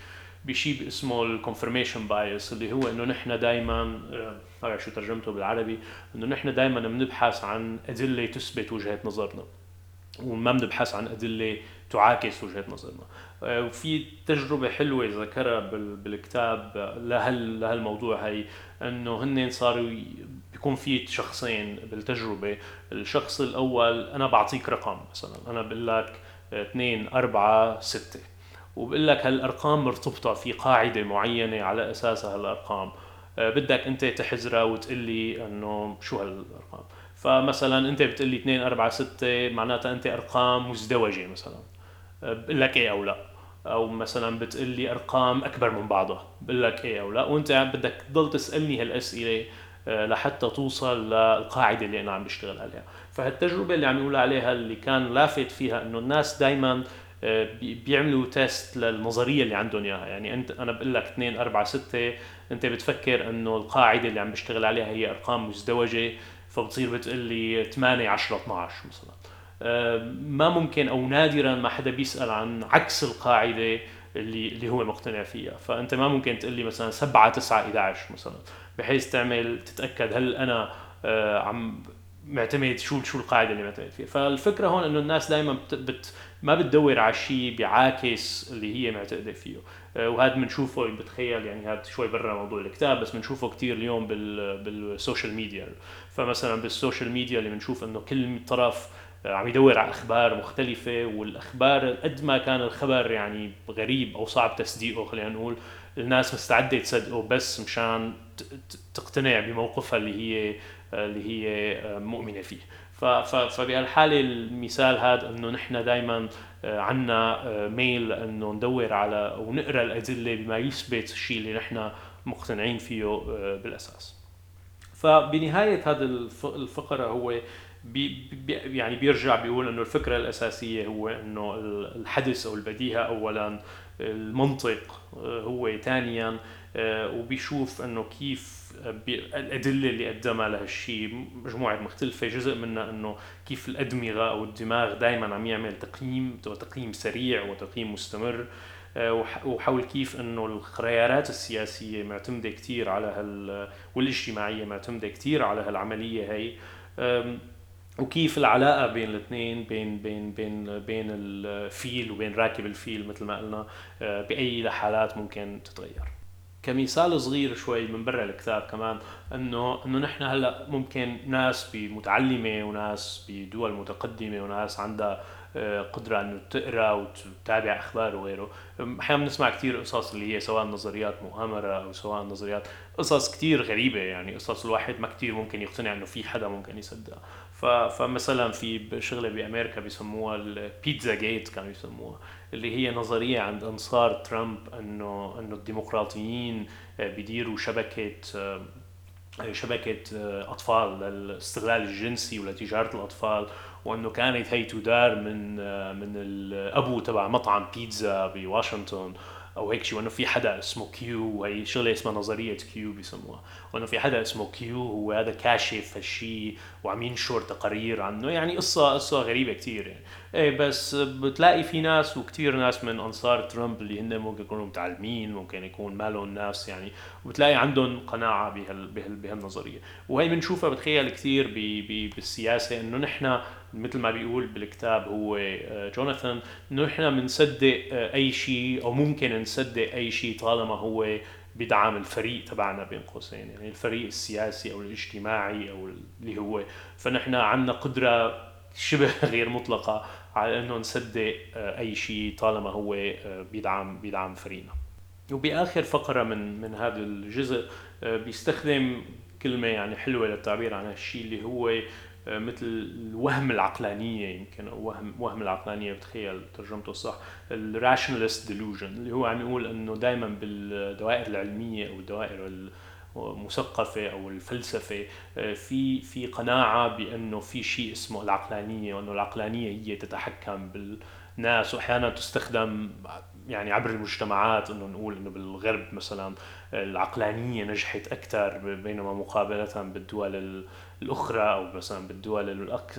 Speaker 1: بشيء اسمه ال confirmation bias اللي هو إنه نحن دائما ما شو ترجمته بالعربي إنه نحن دائما بنبحث عن أدلة تثبت وجهة نظرنا وما بنبحث عن أدلة تعاكس وجهة نظرنا. آه، وفي تجربة حلوة ذكرها بالكتاب لهال لهالموضوع هي إنه هن صاروا بيكون في شخصين بالتجربة. الشخص الأول أنا بعطيك رقم مثلا أنا بقول لك اثنين أربعة ستة. وبقول لك هالأرقام مرتبطة في قاعدة معينة على أساسها هالأرقام. آه، بدك أنت تحزرها وتقول لي إنه شو هالأرقام. فمثلا أنت بتقول لي 2 4 6 معناتها أنت أرقام مزدوجة مثلا. بقول لك إيه أو لا؟ أو مثلا بتقول لي أرقام أكبر من بعضها بقول لك إيه أو لا؟ وأنت بدك تضل تسألني هالأسئلة آه، لحتى توصل للقاعدة اللي أنا عم بشتغل عليها. فهالتجربة اللي عم يقول عليها اللي كان لافت فيها إنه الناس دائما آه، بيعملوا تيست للنظرية اللي عندهم إياها. يعني انت أنا بقول لك 2 4 6 أنت بتفكر إنه القاعدة اللي عم بشتغل عليها هي أرقام مزدوجة فبتصير بتقول لي 8 10 12 مثلا. ما ممكن أو نادرا ما حدا بيسأل عن عكس القاعدة اللي اللي هو مقتنع فيها. فأنت ما ممكن تقول لي مثلا 7 9 11 مثلا بحيث تعمل تتأكد هل أنا آه، عم معتمد شو شو القاعدة اللي معتمد فيها. فالفكرة هون إنه الناس دائما بت بت ما بتدور على شيء بيعاكس اللي هي معتقدة فيه. آه، وهذا بنشوفه بتخيل يعني هذا شوي برا موضوع الكتاب بس بنشوفه كثير اليوم بال بال social media. فمثلا بال social media اللي بنشوف إنه كل طرف عم يدور على أخبار مختلفة والأخبار قد ما كان الخبر يعني غريب أو صعب تصديقه خلينا نقول الناس مستعدة تصدقه بس مشان تقتنع بموقفها اللي هي اللي هي مؤمنة فيه. فبهالحالة المثال هذا إنه نحن دائما عندنا ميل إنه ندور على ونقرأ الأدلة بما يثبت الشيء اللي نحن مقتنعين فيه بالأساس. فبنهاية هذا الفقرة هو بي بي يعني بيرجع بيقول إنه الفكرة الأساسية هو إنه الحدث أو البديهة اولا المنطق آه، هو ثانيا آه، وبيشوف إنه كيف الأدلة اللي قدمها لهالشيء مجموعة مختلفة. جزء منها إنه كيف الأدمغة أو الدماغ دائما عم يعمل تقييم وتقييم سريع وتقييم مستمر. آه، وحول كيف إنه الخيارات السياسية معتمدة كثير على هال والاجتماعية معتمدة كثير على هالعملية هي. وكيف العلاقة بين الاثنين بين بين بين بين الفيل وبين راكب الفيل مثل ما قلنا آه، بأي حالات ممكن تتغير. كمثال صغير شوي من برا الكتاب كمان انه إنه نحن هلأ ممكن ناس متعلمه وناس بدول متقدمة وناس عندها آه، قدرة إنه تقرأ وتتابع أخبار وغيره. أحيانا بنسمع كثير قصص اللي هي سواء نظريات مؤامرة أو سواء نظريات قصص كثير غريبة يعني قصص الواحد ما كثير ممكن يقتنع إنه في حدا ممكن يصدقها. فمثلا في شغلة بأمريكا بيسموها ال Pizzagate كانوا يسموها اللي هي نظرية عند أنصار ترامب إنه إنه الديمقراطيين آه، بيديروا شبكة آه، شبكة آه، أطفال للاستغلال الجنسي ولتجارة الأطفال وأنه كانت هي تدار من من القبو تبع مطعم بيتزا بواشنطن. أو هيك شيء وإنه في حدا اسمه Q وهي شغلة اسمها نظرية Q بيسموها. وإنه في حدا اسمه كيو هو هذا كاشف هالشيء وعم ينشر تقارير عنه. يعني قصة قصة غريبة كثير يعني. إيه بس بتلاقي في ناس وكثير ناس من أنصار ترامب اللي هن ممكن يكونوا متعلمين ممكن يكون مالهم ناس يعني وبتلاقي عندهم قناعة بهال بهال بهالنظرية. وهي بنشوفها بتخيل كثير بالسياسة إنه نحن مثل ما بيقول بالكتاب هو آه، جوناثان إنه نحن بنصدق آه، أي شيء أو ممكن نصدق أي شيء طالما هو بدعم الفريق تبعنا بين قوسين يعني الفريق السياسي أو الاجتماعي أو اللي هو. فنحن عندنا قدرة شبه غير مطلقة. على أنه نصدق آه، أي شيء طالما هو بيدعم بيدعم فريقنا وبآخر فقرة من من هذا الجزء بيستخدم كلمة يعني حلوة للتعبير عن هالشيء اللي هو مثل الوهم العقلانية يمكن أو وهم وهم العقلانية بتخيل ترجمته صح الراشنالست ديلوجن اللي هو عم يقول إنه دائما بالدوائر العلمية أو الدوائر المثقفه أو الفلسفة آه، في في قناعة بأنه في شيء اسمه العقلانية وأنه العقلانية هي تتحكم بالناس وأحيانا تستخدم يعني عبر المجتمعات إنه نقول إنه بالغرب مثلا العقلانية نجحت أكثر بينما مقابله بالدول الأخرى أو مثلا بالدول الأك...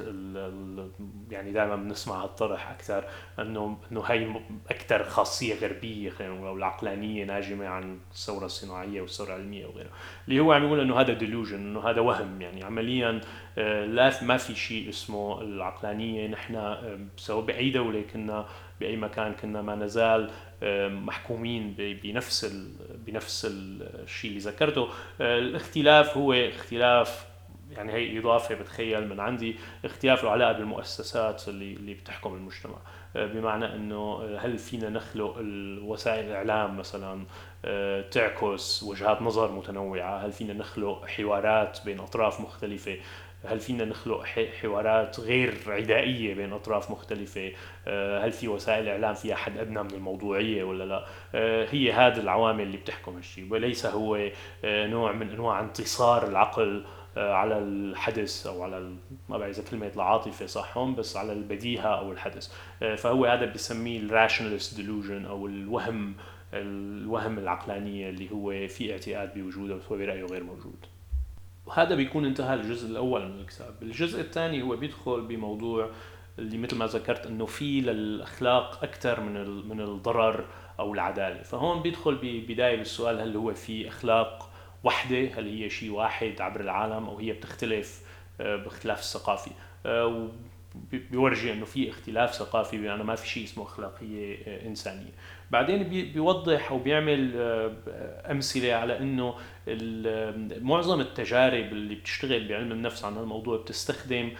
Speaker 1: يعني دائما بنسمع هالطرح أكثر إنه إنه هي أكثر خاصية غربية خلينا نقول العقلانية ناجمة عن الثورة الصناعية والثورة العلمية وغيرها. اللي هو عم يقول إنه هذا ديلوجن إنه هذا وهم. يعني عمليا آه، لا ما في شيء اسمه العقلانية. نحن آه، سواء بأي دولة كنا بأي مكان كنا ما نزال آه، محكومين بنفس بنفس الشيء اللي ذكرته. الاختلاف هو اختلاف يعني هي إضافة بتخيل من عندي اختلاف له علاقه بالمؤسسات اللي اللي بتحكم المجتمع آه، بمعنى إنه آه، هل فينا نخلق وسائل الإعلام مثلا آه، تعكس وجهات نظر متنوعة؟ هل فينا نخلق حوارات بين أطراف مختلفة؟ هل فينا نخلق حوارات غير عدائية بين أطراف مختلفة؟ هل في وسائل إعلام فيها حد أدنى من الموضوعية ولا لا؟ هي هذه العوامل اللي بتحكم هالشيء وليس هو نوع من أنواع انتصار العقل على الحدس أو على ما بعرف إذا كلمة العاطفة صح هون بس على البديهة أو الحدس. آه، فهو هذا بسميه ال rationalist delusion أو الوهم الوهم العقلانية اللي هو في اعتقاد بوجوده بس هو برأيه غير موجود. وهذا بيكون انتهى الجزء الأول من الكتاب. الجزء الثاني هو بيدخل بموضوع اللي مثل ما ذكرت إنه في للأخلاق أكثر من من الضرر أو العدالة. فهون بيدخل ببدايه بالسؤال هل هو في أخلاق وحدة هل هي شيء واحد عبر العالم أو هي بتختلف آه، باختلاف الثقافي آه، بيورجي إنه في اختلاف ثقافي بانه ما في شيء اسمه أخلاقية آه، إنسانية. بعدين بيوضح أو بيعمل أمثلة على إنه معظم التجارب اللي بتشتغل بعلم النفس عن هالموضوع بتستخدم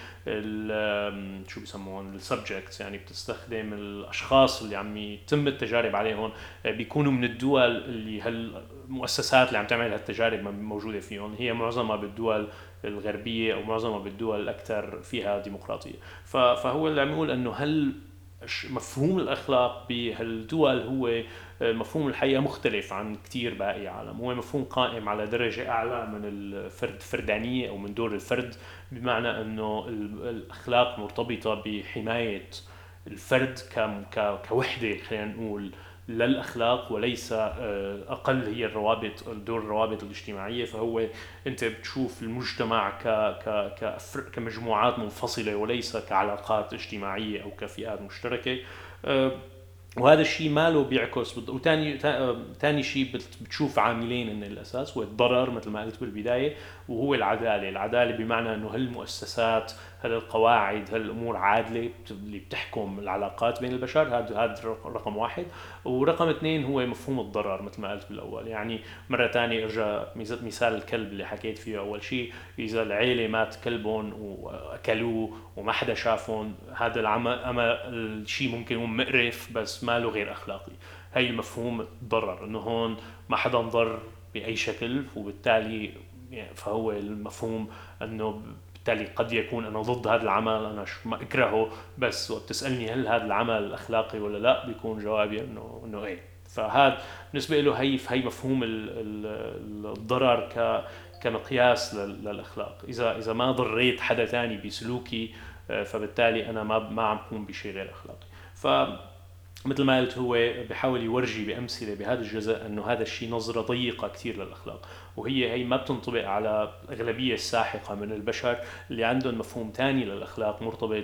Speaker 1: شو بيسموهم السبجكتس يعني بتستخدم الأشخاص اللي عم يتم التجارب عليهم. بيكونوا من الدول اللي هالمؤسسات اللي عم تعمل هالتجارب موجودة فيهم. هي معظمها بالدول الغربية أو معظمها بالدول الاكثر فيها ديمقراطية. فهو اللي عم يقول إنه هل مفهوم الأخلاق بهالدول هو آه، مفهوم الحقيقة مختلف عن كثير باقي العالم. هو مفهوم قائم على درجة أعلى من الفرد فردانية أو من دور الفرد بمعنى إنه الأخلاق مرتبطة بحماية الفرد كوحدة خلينا نقول للاخلاق وليس آه، أقل هي الروابط دور الروابط الاجتماعية. فهو أنت بتشوف المجتمع ك ك كمجموعات منفصلة وليس كعلاقات اجتماعية أو كفئات مشتركة. آه، وهذا الشيء ماله بيعكس وثاني ثاني شيء بتشوف عاملين إن الأساس هو الضرر مثل ما قلت بالبداية. وهو العدالة، العدالة بمعنى إنه هالمؤسسات هل القواعد هل الأمور عادلة اللي بتحكم العلاقات بين البشر هذا هذا رقم واحد. ورقم اثنين هو مفهوم الضرر مثل ما قلت بالأول. يعني مرة ثانية ارجع مثال الكلب اللي حكيت فيه أول شيء إذا العيلة مات كلبهم وأكلوه وما حدا شافهم هذا العمل الشيء ممكن يكون مقرف بس ما له غير أخلاقي. هي مفهوم الضرر إنه هون ما حدا انضر بأي شكل وبالتالي فهو المفهوم انه بالتالي قد يكون أنا ضد هذا العمل أنا ما اكرهه بس وقت تسألني هل هذا العمل اخلاقي ولا لا بيكون جوابي انه إنه إيه. فهذا بالنسبة له هي هي مفهوم الضرر ك كمقياس للأخلاق. إذا إذا ما ضريت حدا ثاني بسلوكي آه، فبالتالي أنا ما ما عم بكون بشيء غير أخلاقي. ف مثل ما قلت هو بحاول يورجي بأمثلة بهذا الجزء إنه هذا الشيء نظرة ضيقة كثير للأخلاق. وهي هي ما بتنطبق على الاغلبيه الساحقة من البشر اللي عندهم مفهوم ثاني للأخلاق مرتبط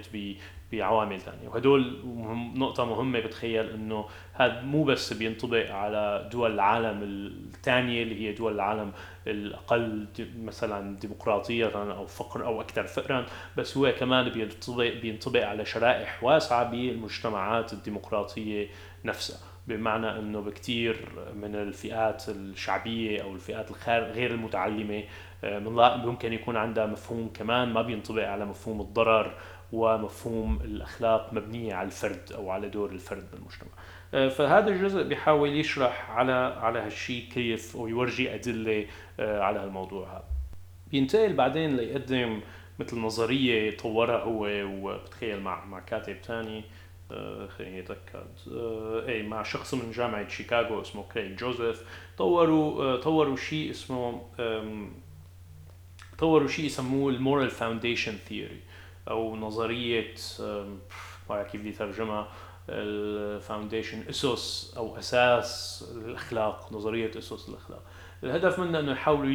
Speaker 1: بعوامل ثانية وهدول نقطة مهمة بتخيل إنه هذا مو بس بينطبق على دول العالم الثانية اللي هي دول العالم الأقل مثلا ديمقراطيه أو فقر أو أكثر فقرا بس هو كمان بينطبق بينطبق على شرائح واسعة بالمجتمعات الديمقراطية نفسها. بمعنى إنه بكثير من الفئات الشعبية أو الفئات غير المتعلمة آه، ممكن يكون عندها مفهوم كمان ما بينطبق على مفهوم الضرر ومفهوم الأخلاق مبنية على الفرد أو على دور الفرد بالمجتمع. آه، فهذا الجزء بيحاول يشرح على على هالشيء كيف ويورجي أدلة آه، على هالموضوع هذا. بينتقل بعدين ليقدم مثل نظرية طورها هو وبتخيل مع مع كاتب ثاني خليني اتاكد اي مع شخص من جامعة شيكاغو اسمه كريج جوزيف طوروا طوروا شيء اسمه طوروا شيء يسموه ال moral foundation theory أو نظرية ما كيف بدي ترجمها ال foundation اسس أو أساس الأخلاق نظرية اسس الأخلاق. الهدف منها إنه يحاولوا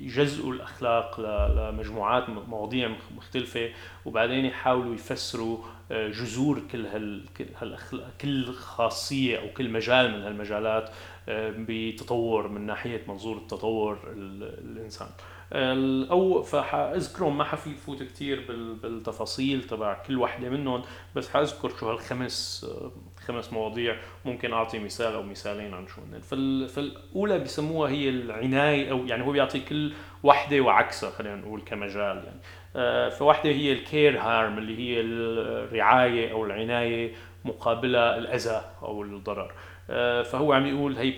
Speaker 1: يجزئوا الأخلاق لمجموعات مواضيع مختلفة وبعدين يحاولوا يفسروا آه، جذور كل هال كل خاصية أو كل مجال من هالمجالات آه، بتطور من ناحية منظور التطور الإنسان. أو فحاذكرهم ما حفوت كثير بالتفاصيل تبع كل وحدة منهم بس حاذكر شو هالخمس خمس مواضيع ممكن أعطي مثال أو مثالين عن شو فالأولى بسموها هي العناية أو يعني هو بيعطي كل وحدة وعكسها خلينا نقول كمجال يعني. آه، فوحده هي الكير هارم اللي هي الرعاية أو العناية مقابلها الأذى أو الضرر. آه، فهو عم يقول هي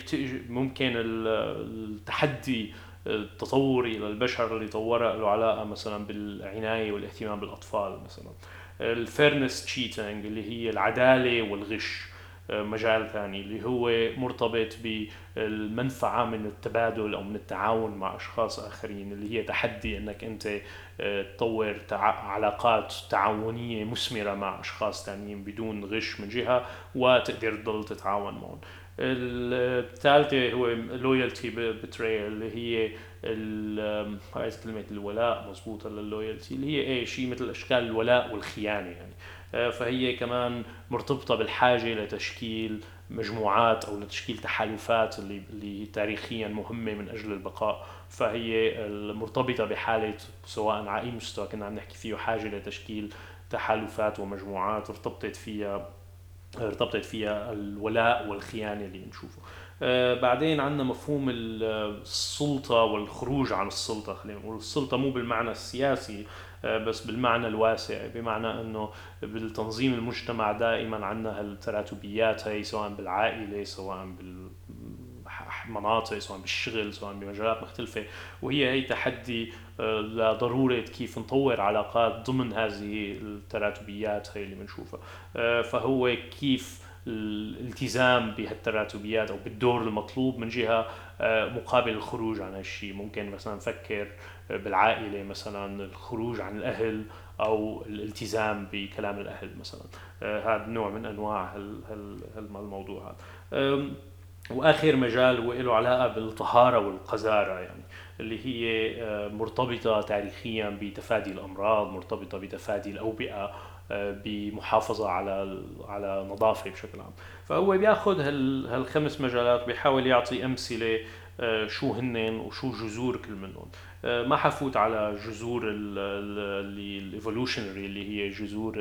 Speaker 1: ممكن التحدي التطوري للبشر اللي طورها له علاقة مثلا بالعناية والاهتمام بالأطفال مثلا. ال fairness cheating اللي هي العدالة والغش آه، مجال ثاني اللي هو مرتبط بالمنفعة من التبادل أو من التعاون مع أشخاص آخرين اللي هي تحدي أنك أنت آه، تطور علاقات تعاونية مثمرة مع أشخاص ثانيين بدون غش من جهة وتقدر تضل تتعاون معهم. الثالثة هو loyalty betrayal اللي هي هاي كلمة الولاء مضبوطة لللويالتي اللي هي إيه شيء مثل أشكال الولاء والخيانة يعني. آه، فهي كمان مرتبطة بالحاجة لتشكيل مجموعات أو لتشكيل تحالفات اللي اللي تاريخيا مهمة من أجل البقاء. فهي مرتبطة بحالة سواء على اي مستوى كنا عم نحكي فيه حاجة لتشكيل تحالفات ومجموعات ارتبطت فيها ارتبطت فيها الولاء والخيانة اللي بنشوفه. آه بعدين عندنا مفهوم السلطة والخروج عن السلطة خلينا نقول. السلطة مو بالمعنى السياسي آه بس بالمعنى الواسع بمعنى إنه بالتنظيم المجتمع دائما عندنا هالتراتبيات هي سواء بالعائلة سواء بال مناطق سواء بالشغل سواء بمجالات مختلفة. وهي هي تحدي آه، لضرورة كيف نطور علاقات ضمن هذه التراتبيات هي اللي بنشوفها. آه، فهو كيف الالتزام بهالتراتبيات أو بالدور المطلوب من جهة آه، مقابل الخروج عن هالشيء ممكن مثلا نفكر بالعائلة مثلا الخروج عن الأهل أو الالتزام بكلام الأهل مثلا. هذا نوع من أنواع الموضوع هذا. وآخر مجال هو له علاقة بالطهارة والقذارة يعني اللي هي آه، مرتبطة تاريخيا بتفادي الأمراض مرتبطة بتفادي الأوبئة آه، بمحافظة على على نظافة بشكل عام. فهو بياخذ هالخمس مجالات بيحاول يعطي أمثلة آه، شو هن وشو جذور كل منهم. ما حفوت على جذور الايفولوشنري اللي هي جذور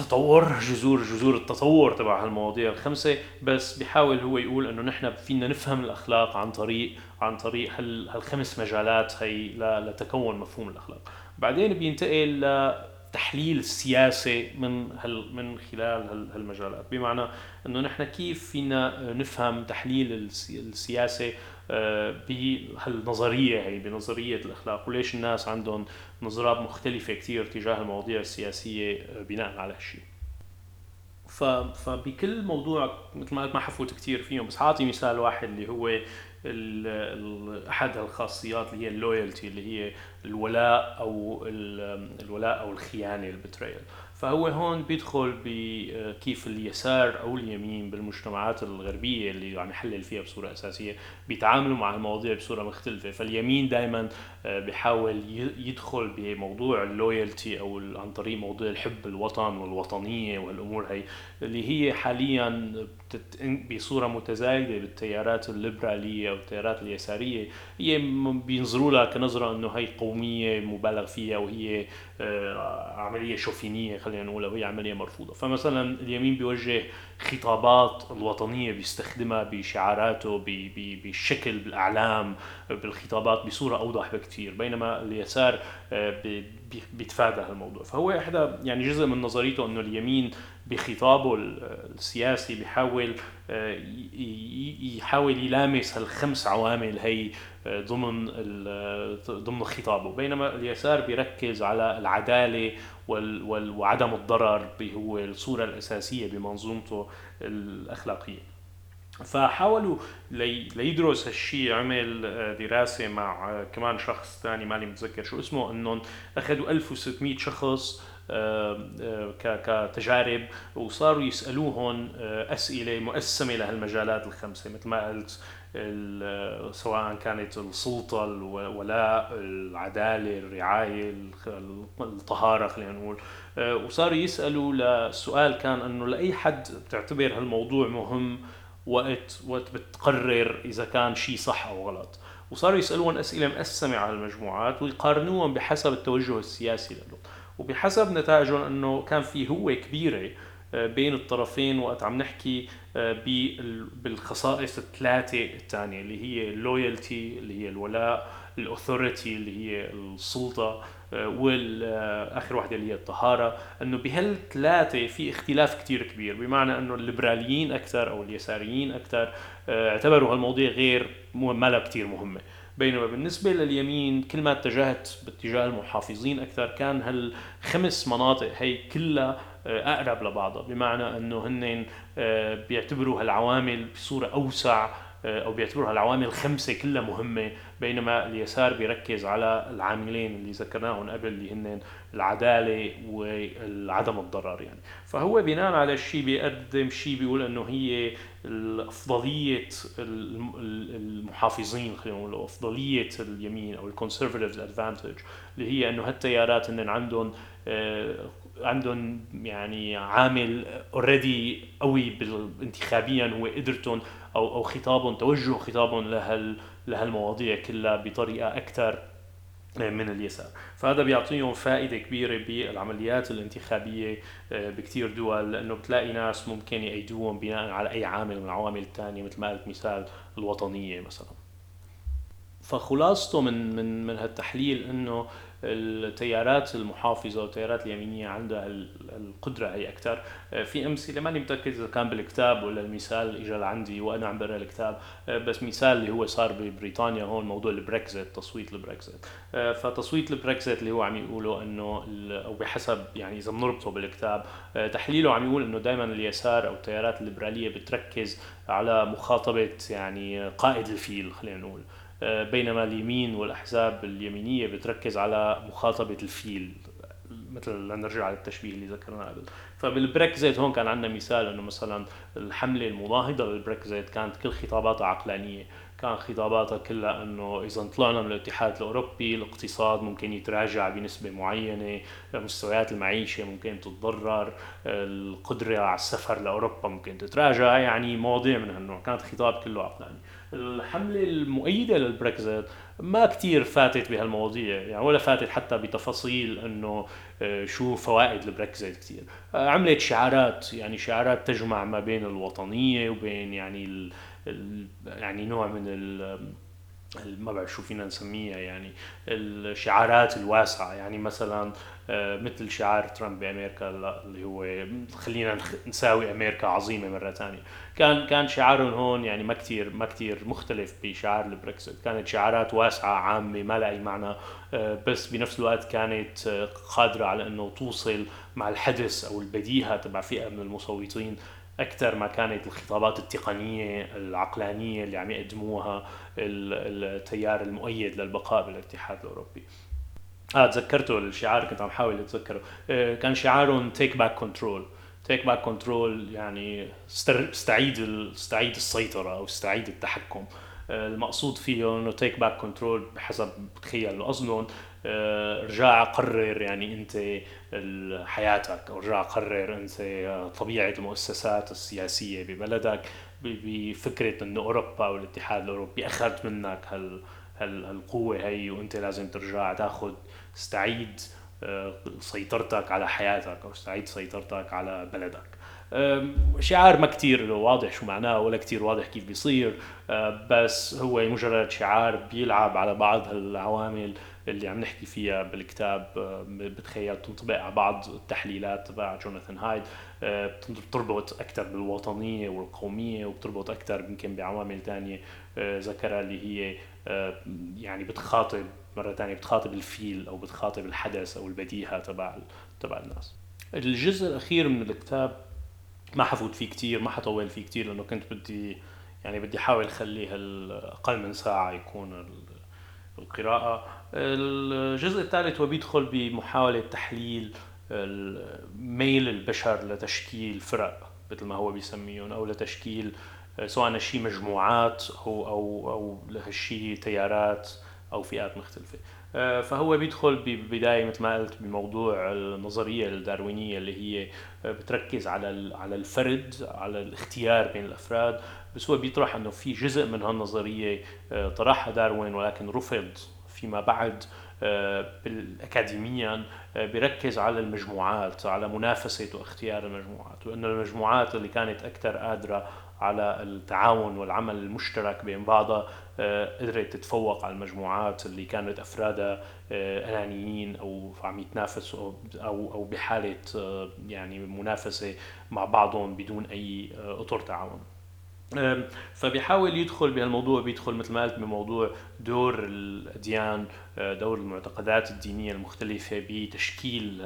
Speaker 1: التطور جذور جذور التطور تبع هالمواضيع الخمسة بس بيحاول هو يقول إنه نحن فينا نفهم الأخلاق عن طريق عن طريق هالخمس مجالات هي لتكون مفهوم الأخلاق. بعدين بينتقل لتحليل السياسة من هال من خلال هالمجالات. بمعنى إنه نحن كيف فينا نفهم تحليل السياسة آه، بهالنظريه هي بنظرية الأخلاق وليش الناس عندهم نظرات مختلفة كثير تجاه المواضيع السياسية آه، بناء على هالشيء فبكل موضوع مثل ما قلت ما حفوت كثير فيهم بس حاعطي مثال واحد اللي هو أحد الخاصيات اللي هي اللويالتي اللي هي الولاء أو الولاء أو الخيانة البتريال فهو هون بيدخل بكيف اليسار أو اليمين بالمجتمعات الغربية اللي عم يحلل فيها بصورة أساسية بيتعاملوا مع المواضيع بصورة مختلفة. فاليمين دائما آه، بيحاول يدخل بموضوع اللويالتي أو عن طريق موضوع الحب الوطن والوطنية والأمور هي اللي هي حاليا بصورة متزايدة بالتيارات الليبرالية أو التيارات اليسارية. هي بينظروا لها كنظرة إنه هي قومية مبالغ فيها وهي آه، عملية شوفينية خلينا نقول وهي عملية مرفوضة. فمثلا اليمين بيوجه خطابات الوطنية بيستخدمها بشعاراته بالشكل بالأعلام بالخطابات بصورة أوضح بكثير بينما اليسار آه، بيتفادى هالموضوع. فهو إحدى يعني جزء من نظريته إنه اليمين بخطابه السياسي بيحاول آه، يحاول يلامس هالخمس عوامل هي ضمن ضمن خطابه. بينما اليسار بيركز على العدالة وعدم الضرر هو الصورة الأساسية بمنظومته الأخلاقية. فحاولوا ليدرس هالشيء عمل آه، دراسة مع كمان شخص ثاني ماني متذكر شو اسمه إنهم أخذوا 1600 شخص كتجارب وصاروا يسألوهم آه، أسئلة مقسمه لهالمجالات الخمسة مثل ما قلت سواء كانت السلطة الولاء العدالة الرعاية الطهارة خلينا نقول. آه، وصاروا يسألوا للسؤال كان إنه لأي حد بتعتبر هالموضوع مهم وقت وقت بتقرر إذا كان شيء صح أو غلط. وصاروا يسألون أسئلة مقسمة على المجموعات ويقارنوهم بحسب التوجه السياسي لهم. وبحسب نتائجهم إنه كان في هوة كبيرة آه، بين الطرفين وقت عم نحكي آه، بالخصائص الثلاثة الثانية اللي هي ال loyalty اللي هي الولاء ال authority اللي هي السلطة آه، والاخر وحدة اللي هي الطهارة. إنه بهالثلاثة في اختلاف كثير كبير بمعنى إنه الليبراليين أكثر أو اليساريين أكثر اعتبروا هالمواضيع غير ما لها كثير مهمة. بينما بالنسبة لليمين كل ما اتجهت باتجاه المحافظين أكثر كان هالخمس مناطق هي كلها آه، أقرب لبعضها. بمعنى أنه هن آه، بيعتبروا هالعوامل بصورة أوسع أو بيعتبروها العوامل الخمسه كلها مهمة بينما اليسار بيركز على العاملين اللي ذكرناهم قبل اللي هن العدالة وعدم الضرر يعني. فهو بناء على الشيء بيقدم شيء بيقول إنه هي افضليه المحافظين خلينا نقول أفضلية اليمين أو ال conservative advantage اللي هي إنه هالتيارات هن عندهم آه، عندهم يعني عامل already قوي انتخابيا هو قدرتهم أو أو خطابهم توجه خطابهم لهال لهالمواضيع كلها بطريقة أكثر من اليسار. فهذا بيعطيهم فائدة كبيرة بالعمليات الانتخابية آه، بكثير دول لأنه بتلاقي ناس ممكن يأيدوهم بناء على أي عامل من العوامل الثانية مثل ما قلت مثال الوطنية مثلا. فخلاصته من من من هالتحليل إنه التيارات المحافظة والتيارات اليمينية عندها القدرة هي أكثر آه، في أمثلة ماني متأكد إذا كان بالكتاب ولا المثال اجى لعندي وأنا عم بقرا الكتاب آه، بس مثال اللي هو صار ببريطانيا هون موضوع البريكزيت تصويت البريكزيت. آه، فتصويت البريكزيت اللي هو عم يقولوا إنه أو بحسب يعني إذا بنربطه بالكتاب تحليله عم يقول إنه دائما اليسار أو التيارات الليبرالية بتركز على مخاطبة يعني قائد الفيل خلينا نقول. بينما اليمين والأحزاب اليمينية بتركز على مخاطبة الفيل مثل لنرجع للتشبيه اللي ذكرناه قبل. فبالبريكزيت هون كان عندنا مثال إنه مثلا الحملة المناهضه للبريكزيت كانت كل خطاباتها عقلانية. كان خطاباتها كلها إنه اذا طلعنا من الاتحاد الأوروبي الاقتصاد ممكن يتراجع بنسبة معينة مستويات المعيشة ممكن تتضرر القدرة على السفر لأوروبا ممكن تتراجع يعني مواضيع من هالنوع. كانت خطاب كله عقلاني. الحملة المؤيدة للبريكزيت ما كتير فاتت بهالمواضيع يعني ولا فاتت حتى بتفاصيل إنه آه، شو فوائد البريكزيت كثير آه، عملت شعارات يعني شعارات تجمع ما بين الوطنية وبين يعني ال يعني نوع من ال ما بعرف شو فينا نسميها يعني الشعارات الواسعة. يعني مثلا مثل شعار ترامب بأمريكا اللي هو خلينا نساوي أمريكا عظيمة مرة ثانية. كان كان شعارهم هون يعني ما كثير ما كثير مختلف بشعار البريكسيت كانت شعارات واسعة عامة ما لها أي معنى آه، بس بنفس الوقت كانت آه، قادرة على إنه توصل مع الحدث أو البديهة تبع فئة من المصوتين أكثر ما كانت الخطابات التقنية العقلانية اللي عم يقدموها التيار المؤيد للبقاء بالاتحاد الأوروبي. آه تذكرته الشعار كنت عم حاول أتذكره. آه كان شعارهم take back control take back control يعني استعيد استعيد السيطرة أو استعيد التحكم. آه المقصود فيه إنه take back control بحسب بتخيل قصدهم آه، رجع قرر يعني أنت حياتك أو رجع قرر أنت طبيعة المؤسسات السياسية ببلدك بفكرة إنه أوروبا والاتحاد الأوروبي أخذت منك هال هالقوة هي وانت لازم ترجع تاخذ تستعيد آه، سيطرتك على حياتك أو تستعيد سيطرتك على بلدك. شعار ما كتير واضح شو معناه ولا كتير واضح كيف بيصير. بس هو مجرد شعار بيلعب على بعض العوامل اللي عم نحكي فيها بالكتاب آه، بتخيل تنطبق على بعض التحليلات تبع جوناثان هايد آه، بتربط أكثر بالوطنية والقومية وبتربط أكثر يمكن بعوامل ثانية آه، ذكرها اللي هي يعني بتخاطب مرة ثانية بتخاطب الفيل أو بتخاطب الحدث أو البديهة تبع تبع الناس. الجزء الأخير من الكتاب ما حفوت فيه كتير ما حطول فيه كتير لأنه كنت بدي يعني بدي أحاول اخليه أقل من ساعة يكون القراءة. الجزء الثالث هو بيدخل بمحاولة تحليل ميل البشر لتشكيل فرق مثل ما هو بيسميهم أو لتشكيل سواء شيء مجموعات أو أو أو لهالشيء تيارات أو فئات مختلفة. فهو بيدخل ببداية مثل ما قلت بموضوع النظرية الداروينية اللي هي بتركز على على الفرد على الاختيار بين الأفراد بس هو بيطرح إنه في جزء من هالنظرية آه، طرحها داروين ولكن رفض فيما بعد آه، اكاديميا آه، بيركز على المجموعات على منافسة واختيار المجموعات وانه المجموعات اللي كانت أكثر قادرة على التعاون والعمل المشترك بين بعضها قدرت تتفوق على المجموعات اللي كانت أفرادها أنانيين أو عم يتنافسوا أو أو بحالة يعني منافسة مع بعضهم بدون أي أطر تعاون. فبيحاول يدخل بهالموضوع بيدخل مثل ما قلت بموضوع دور الأديان آه، دور المعتقدات الدينية المختلفة بتشكيل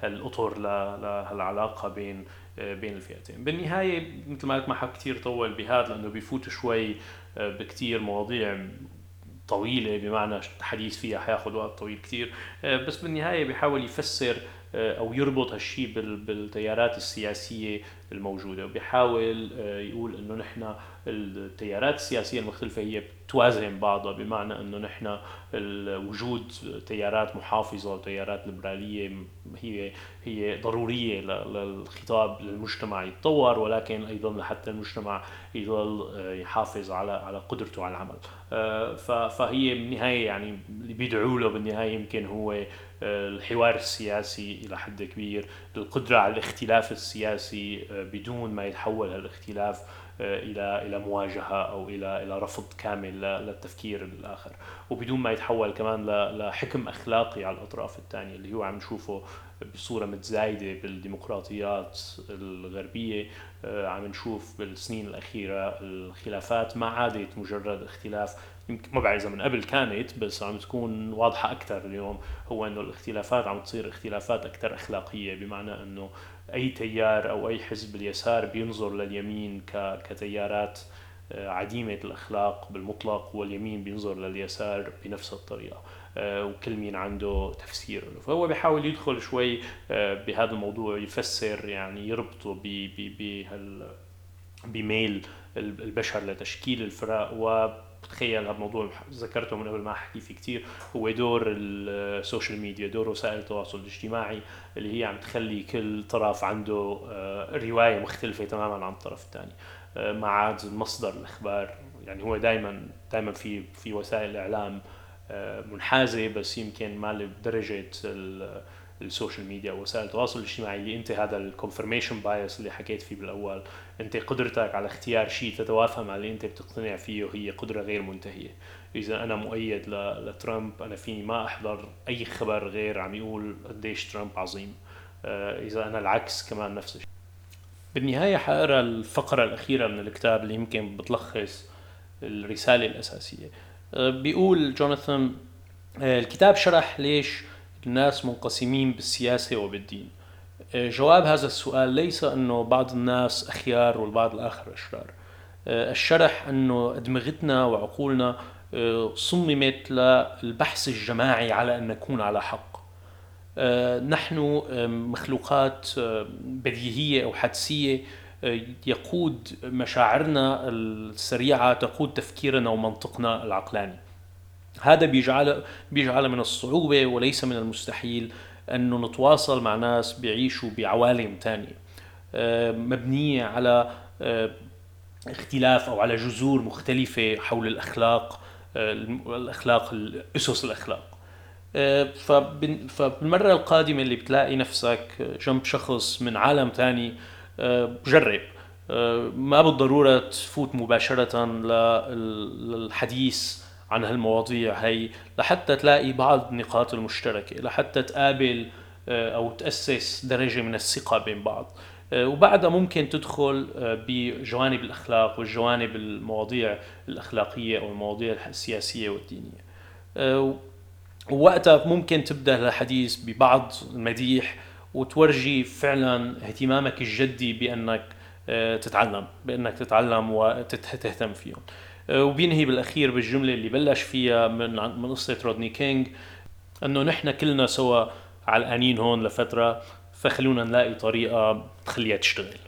Speaker 1: هالأطر لهالعلاقه بين آه، بين الفئتين. بالنهاية مثل ما قلت ما حاب كثير طول بهذا لأنه بيفوت شوي آه، بكثير مواضيع طويلة بمعنى الحديث فيها حياخذ وقت طويل كثير بس بالنهاية بيحاول يفسر أو يربط هالشيء بالتيارات السياسية الموجودة وبيحاول آه، يقول إنه نحن التيارات السياسية المختلفة هي توازن بعضها بمعنى إنه نحن وجود تيارات محافظة وتيارات ليبرالية هي هي ضرورية للخطاب للمجتمع يتطور ولكن أيضا لحتى المجتمع يظل آه، يحافظ على على قدرته على العمل. فهي بالنهاية يعني اللي بيدعوا له بالنهاية يمكن هو الحوار السياسي إلى حد كبير القدرة على الاختلاف السياسي آه، بدون ما يتحول هالاختلاف آه، إلى إلى مواجهة أو إلى إلى رفض كامل للتفكير الآخر. وبدون ما يتحول كمان لحكم أخلاقي على الأطراف الثانية اللي هو عم نشوفه بصورة متزايدة بالديمقراطيات الغربية آه، عم نشوف بالسنين الأخيرة الخلافات ما عادت مجرد اختلاف. يمكن ما بعرف إذا من قبل كانت بس عم تكون واضحة أكثر اليوم هو إنه الاختلافات عم تصير اختلافات أكثر أخلاقية بمعنى إنه أي تيار أو أي حزب اليسار بينظر لليمين كتيارات آه، عديمة الأخلاق بالمطلق واليمين بينظر لليسار بنفس الطريقة. آه، وكل مين عنده تفسير فهو بيحاول يدخل شوي آه، بهذا الموضوع يفسر يعني يربطه بهال بميل البشر لتشكيل الفرق بتخيل الموضوع ذكرته من قبل ما أحكي فيه كثير هو دور ال social media دور وسائل التواصل الاجتماعي اللي هي عم تخلي كل طرف عنده آه، رواية مختلفة تماما عن الطرف الثاني آه، ما عاد مصدر الأخبار. يعني هو دائما دائما في في وسائل الاعلام آه، منحازة بس يمكن ما بدرجه ال social media ووسائل التواصل الاجتماعي اللي أنت هذا ال confirmation bias اللي حكيت فيه بالأول. أنت قدرتك على اختيار شيء تتوافق مع اللي أنت بتقتنع فيه هي قدرة غير منتهية. إذا أنا مؤيد لترامب أنا فيني ما أحضر أي خبر غير عم يقول قديش ترامب عظيم. آه، إذا أنا العكس كمان نفس الشيء. بالنهاية حقرا الفقرة الأخيرة من الكتاب اللي يمكن بتلخص الرسالة الأساسية. آه، بيقول جوناثان آه، الكتاب شرح ليش الناس منقسمين بالسياسة وبالدين. جواب هذا السؤال ليس أنه بعض الناس أخيار والبعض الآخر أشرار. آه، الشرح أنه أدمغتنا وعقولنا آه، صممت للبحث الجماعي على أن نكون على حق. نحن مخلوقات بديهية أو حدسية يقود مشاعرنا السريعة تقود تفكيرنا ومنطقنا العقلاني. هذا بيجعل بيجعل من الصعوبة وليس من المستحيل أنه نتواصل مع ناس بيعيشوا بعوالم تانية. آه، مبنية على آه، اختلاف أو على جذور مختلفة حول الأخلاق آه، الأخلاق أسس الأخلاق. فبالمرة القادمة اللي بتلاقي نفسك جنب شخص من عالم تاني جرب. ما بالضرورة تفوت مباشرة للحديث عن هالمواضيع هي لحتى تلاقي بعض النقاط المشتركة لحتى تقابل آه، أو تأسس درجة من الثقة بين بعض. آه، وبعدها ممكن تدخل آه، بجوانب الأخلاق والجوانب المواضيع الأخلاقية أو المواضيع السياسية والدينية. ووقتها ممكن تبدأ الحديث ببعض المديح وتورجي فعلا اهتمامك الجدي بأنك تتعلم بأنك تتعلم وتهتم فيهم. وبينهي بالأخير بالجملة اللي بلش فيها من من قصة رودني كينج إنه نحن كلنا سوا علقانين هون لفترة فخلونا نلاقي طريقة تخليها تشتغل.